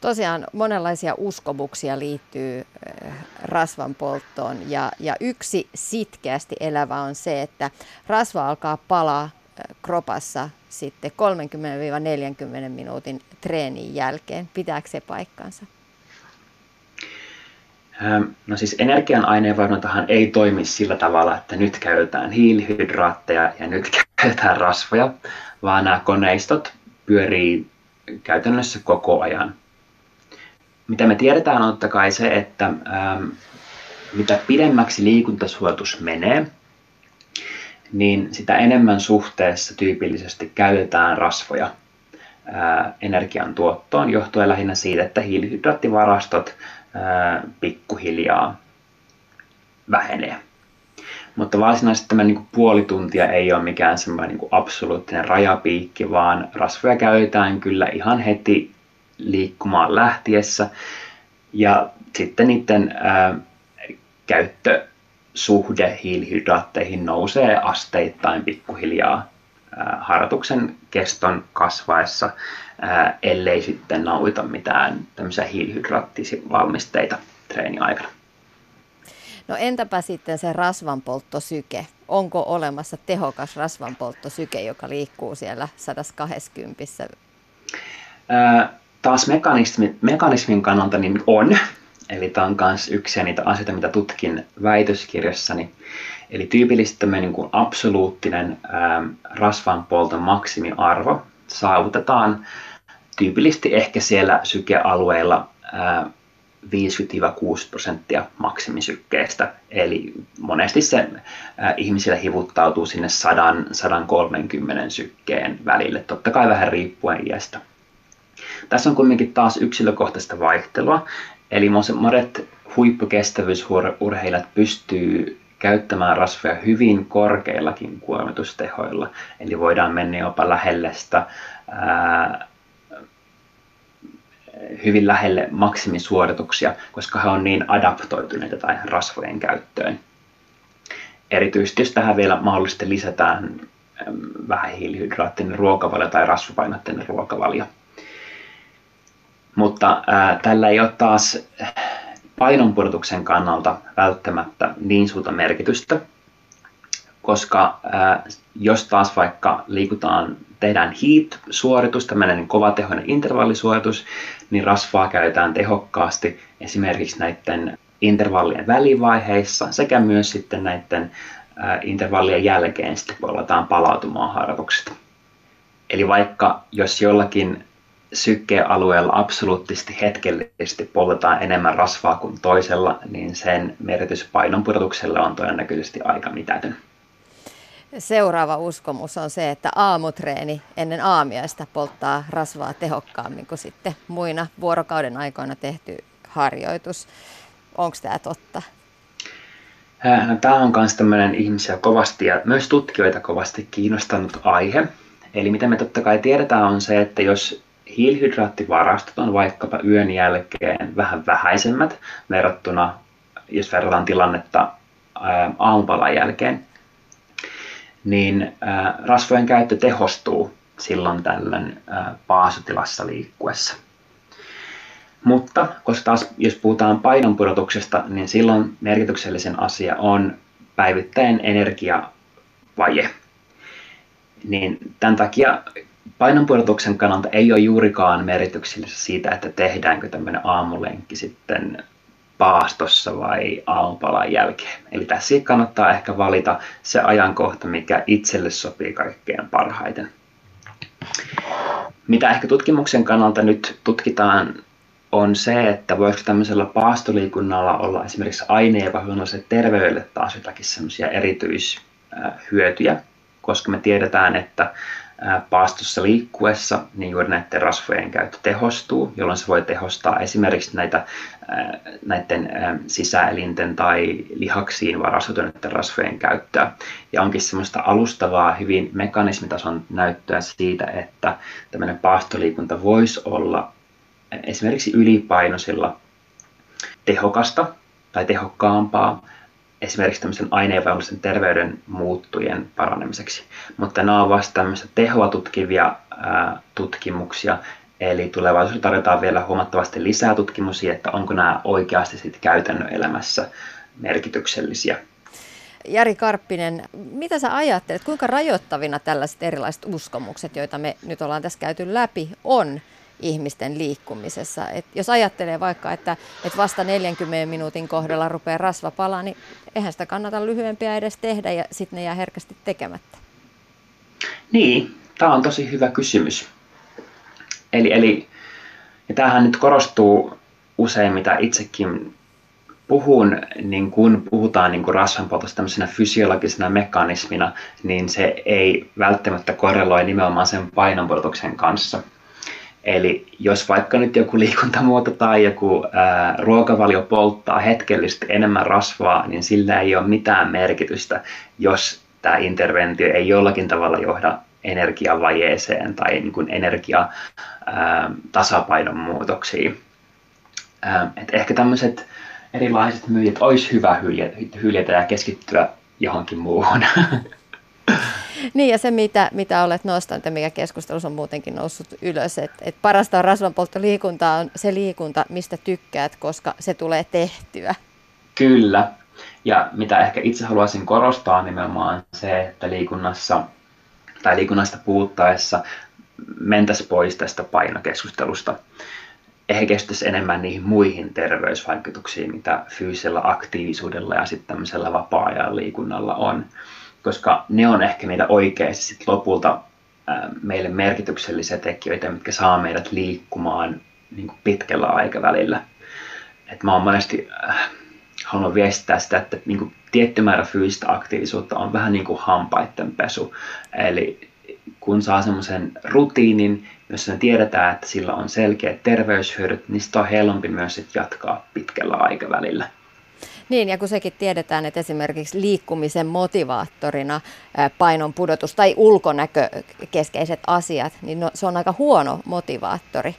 Tosiaan monenlaisia uskomuksia liittyy eh, rasvan polttoon ja, ja yksi sitkeästi elävä on se, että rasva alkaa palaa eh, kropassa sitten 30-40 minuutin treenin jälkeen. Pitääkö se paikkansa? No siis energian aineenvaihduntahan ei toimi sillä tavalla, että nyt käytetään hiilihydraatteja ja nyt käytetään rasvoja, vaan nämä koneistot pyörii käytännössä koko ajan. Mitä me tiedetään on totta kai se, että ähm, mitä pidemmäksi liikuntasuotus menee, niin sitä enemmän suhteessa tyypillisesti käytetään rasvoja ää, energian tuottoon, johtuen lähinnä siitä, että hiilihydraattivarastot pikkuhiljaa vähenee. Mutta varsinaisesti tämä niin puoli tuntia ei ole mikään semmoinen niin absoluuttinen rajapiikki, vaan rasvoja käytetään kyllä ihan heti liikkumaan lähtiessä. Ja sitten niiden ää, käyttösuhde hiilihydraatteihin nousee asteittain pikkuhiljaa harjoituksen keston kasvaessa ellei sitten nautita mitään tämmöisiä hiilihydraattivalmisteita treeni aikana. No entäpä sitten se rasvanpolttosyke? Onko olemassa tehokas rasvanpolttosyke, joka liikkuu siellä 120? Ää, taas mekanismi, mekanismin kannalta niin on. Eli tämä on myös yksi niitä asioita, mitä tutkin väitöskirjassani. Eli tyypillisesti niin kuin absoluuttinen ää, rasvanpolton maksimiarvo saavutetaan tyypillisesti ehkä siellä sykealueilla 50-6 prosenttia maksimisykkeestä. Eli monesti se ihmisillä hivuttautuu sinne 100-130 sykkeen välille, totta kai vähän riippuen iästä. Tässä on kuitenkin taas yksilökohtaista vaihtelua, eli monet huippukestävyysurheilijat pystyy käyttämään rasvoja hyvin korkeillakin kuormitustehoilla. Eli voidaan mennä jopa lähelle sitä, ää, hyvin lähelle maksimisuorituksia, koska he on niin adaptoituneita tai rasvojen käyttöön. Erityisesti jos tähän vielä mahdollisesti lisätään vähän hiilihydraattinen ruokavalio tai rasvapainotteinen ruokavalio. Mutta ää, tällä ei ole taas painonpudotuksen kannalta välttämättä niin suurta merkitystä, koska ää, jos taas vaikka liikutaan, tehdään HEAT-suoritus, tämmöinen niin kovatehoinen intervallisuoritus, niin rasvaa käytetään tehokkaasti esimerkiksi näiden intervallien välivaiheissa sekä myös sitten näiden ää, intervallien jälkeen sitten kun aletaan palautumaan harjoituksesta. Eli vaikka jos jollakin sykkeen alueella absoluuttisesti hetkellisesti poltetaan enemmän rasvaa kuin toisella, niin sen merkitys painonpudotukselle on todennäköisesti aika mitätön. Seuraava uskomus on se, että aamutreeni ennen aamiaista polttaa rasvaa tehokkaammin kuin sitten muina vuorokauden aikoina tehty harjoitus. Onko tämä totta? No, tämä on myös tämmöinen ihmisiä kovasti ja myös tutkijoita kovasti kiinnostanut aihe. Eli mitä me totta kai tiedetään on se, että jos hiilihydraattivarastot on vaikkapa yön jälkeen vähän vähäisemmät verrattuna, jos verrataan tilannetta aamupalan jälkeen, niin rasvojen käyttö tehostuu silloin tällöin paasutilassa liikkuessa. Mutta koska taas jos puhutaan painonpudotuksesta, niin silloin merkityksellisen asia on päivittäinen energiavaje. Niin tämän takia painonpudotuksen kannalta ei ole juurikaan merkityksellistä siitä, että tehdäänkö tämmöinen aamulenkki sitten paastossa vai aamupalan jälkeen. Eli tässä kannattaa ehkä valita se ajankohta, mikä itselle sopii kaikkein parhaiten. Mitä ehkä tutkimuksen kannalta nyt tutkitaan, on se, että voisiko tämmöisellä paastoliikunnalla olla esimerkiksi aine- ja terveydelle taas jotakin semmoisia erityishyötyjä, koska me tiedetään, että paastossa liikkuessa, niin juuri näiden rasvojen käyttö tehostuu, jolloin se voi tehostaa esimerkiksi näitä, näiden sisäelinten tai lihaksiin varastoituneiden rasvojen käyttöä. Ja onkin semmoista alustavaa, hyvin mekanismitason näyttöä siitä, että tämmöinen paastoliikunta voisi olla esimerkiksi ylipainoisilla tehokasta tai tehokkaampaa esimerkiksi tämmöisen aineenvaellusten terveyden muuttujen paranemiseksi. Mutta nämä ovat vasta tämmöisiä tehoa tutkivia ää, tutkimuksia, eli tulevaisuudessa tarjotaan vielä huomattavasti lisää tutkimuksia, että onko nämä oikeasti sitten käytännön elämässä merkityksellisiä. Jari Karppinen, mitä sä ajattelet, kuinka rajoittavina tällaiset erilaiset uskomukset, joita me nyt ollaan tässä käyty läpi, on ihmisten liikkumisessa. Et jos ajattelee vaikka, että, että vasta 40 minuutin kohdalla rupeaa rasva palaa, niin eihän sitä kannata lyhyempiä edes tehdä ja sitten ne jää herkästi tekemättä. Niin, tämä on tosi hyvä kysymys. Eli, eli ja tämähän nyt korostuu usein, mitä itsekin puhun, niin kun puhutaan niin rasvanpoltosta tämmöisenä fysiologisena mekanismina, niin se ei välttämättä korreloi nimenomaan sen painonpudotuksen kanssa – Eli jos vaikka nyt joku liikuntamuoto tai joku ää, ruokavalio polttaa hetkellisesti enemmän rasvaa, niin sillä ei ole mitään merkitystä, jos tämä interventio ei jollakin tavalla johda energiavajeeseen tai niin kuin energia tasapainon muutoksiin. et ehkä tämmöiset erilaiset myyjät olisi hyvä hyljätä ja keskittyä johonkin muuhun. Niin ja se, mitä, mitä olet nostanut ja mikä keskustelussa on muutenkin noussut ylös, että et parasta rasvanpolttoliikuntaa on se liikunta, mistä tykkäät, koska se tulee tehtyä. Kyllä. Ja mitä ehkä itse haluaisin korostaa nimenomaan se, että liikunnassa tai liikunnasta puhuttaessa mentäisiin pois tästä painokeskustelusta. Ehkä kestäisi enemmän niihin muihin terveysvaikutuksiin, mitä fyysisellä aktiivisuudella ja sitten tämmöisellä vapaa-ajan liikunnalla on koska ne on ehkä niitä oikeasti sit lopulta meille merkityksellisiä tekijöitä, mitkä saa meidät liikkumaan niin kuin pitkällä aikavälillä. Et mä oon monesti äh, halunnut viestittää sitä, että niin kuin tietty määrä fyysistä aktiivisuutta on vähän niin kuin hampaiden pesu. Eli kun saa semmoisen rutiinin, jossa me tiedetään, että sillä on selkeät terveyshyödyt, niin sitä on helpompi myös sit jatkaa pitkällä aikavälillä. Niin, ja kun sekin tiedetään, että esimerkiksi liikkumisen motivaattorina painon pudotus tai ulkonäkökeskeiset asiat, niin no, se on aika huono motivaattori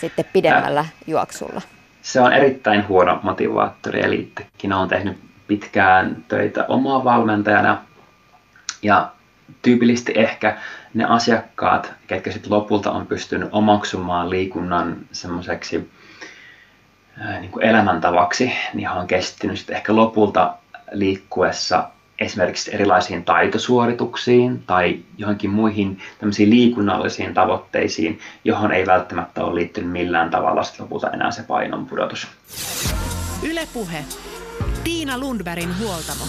sitten pidemmällä ja, juoksulla. Se on erittäin huono motivaattori, eli itsekin olen tehnyt pitkään töitä omaa valmentajana, ja tyypillisesti ehkä ne asiakkaat, ketkä sitten lopulta on pystynyt omaksumaan liikunnan semmoiseksi niin kuin elämäntavaksi, niin on kestittynyt sitten ehkä lopulta liikkuessa esimerkiksi erilaisiin taitosuorituksiin tai johonkin muihin tämmöisiin liikunnallisiin tavoitteisiin, johon ei välttämättä ole liittynyt millään tavalla sitten lopulta enää se painon pudotus. Ylepuhe. Tiina Lundbergin huoltamo.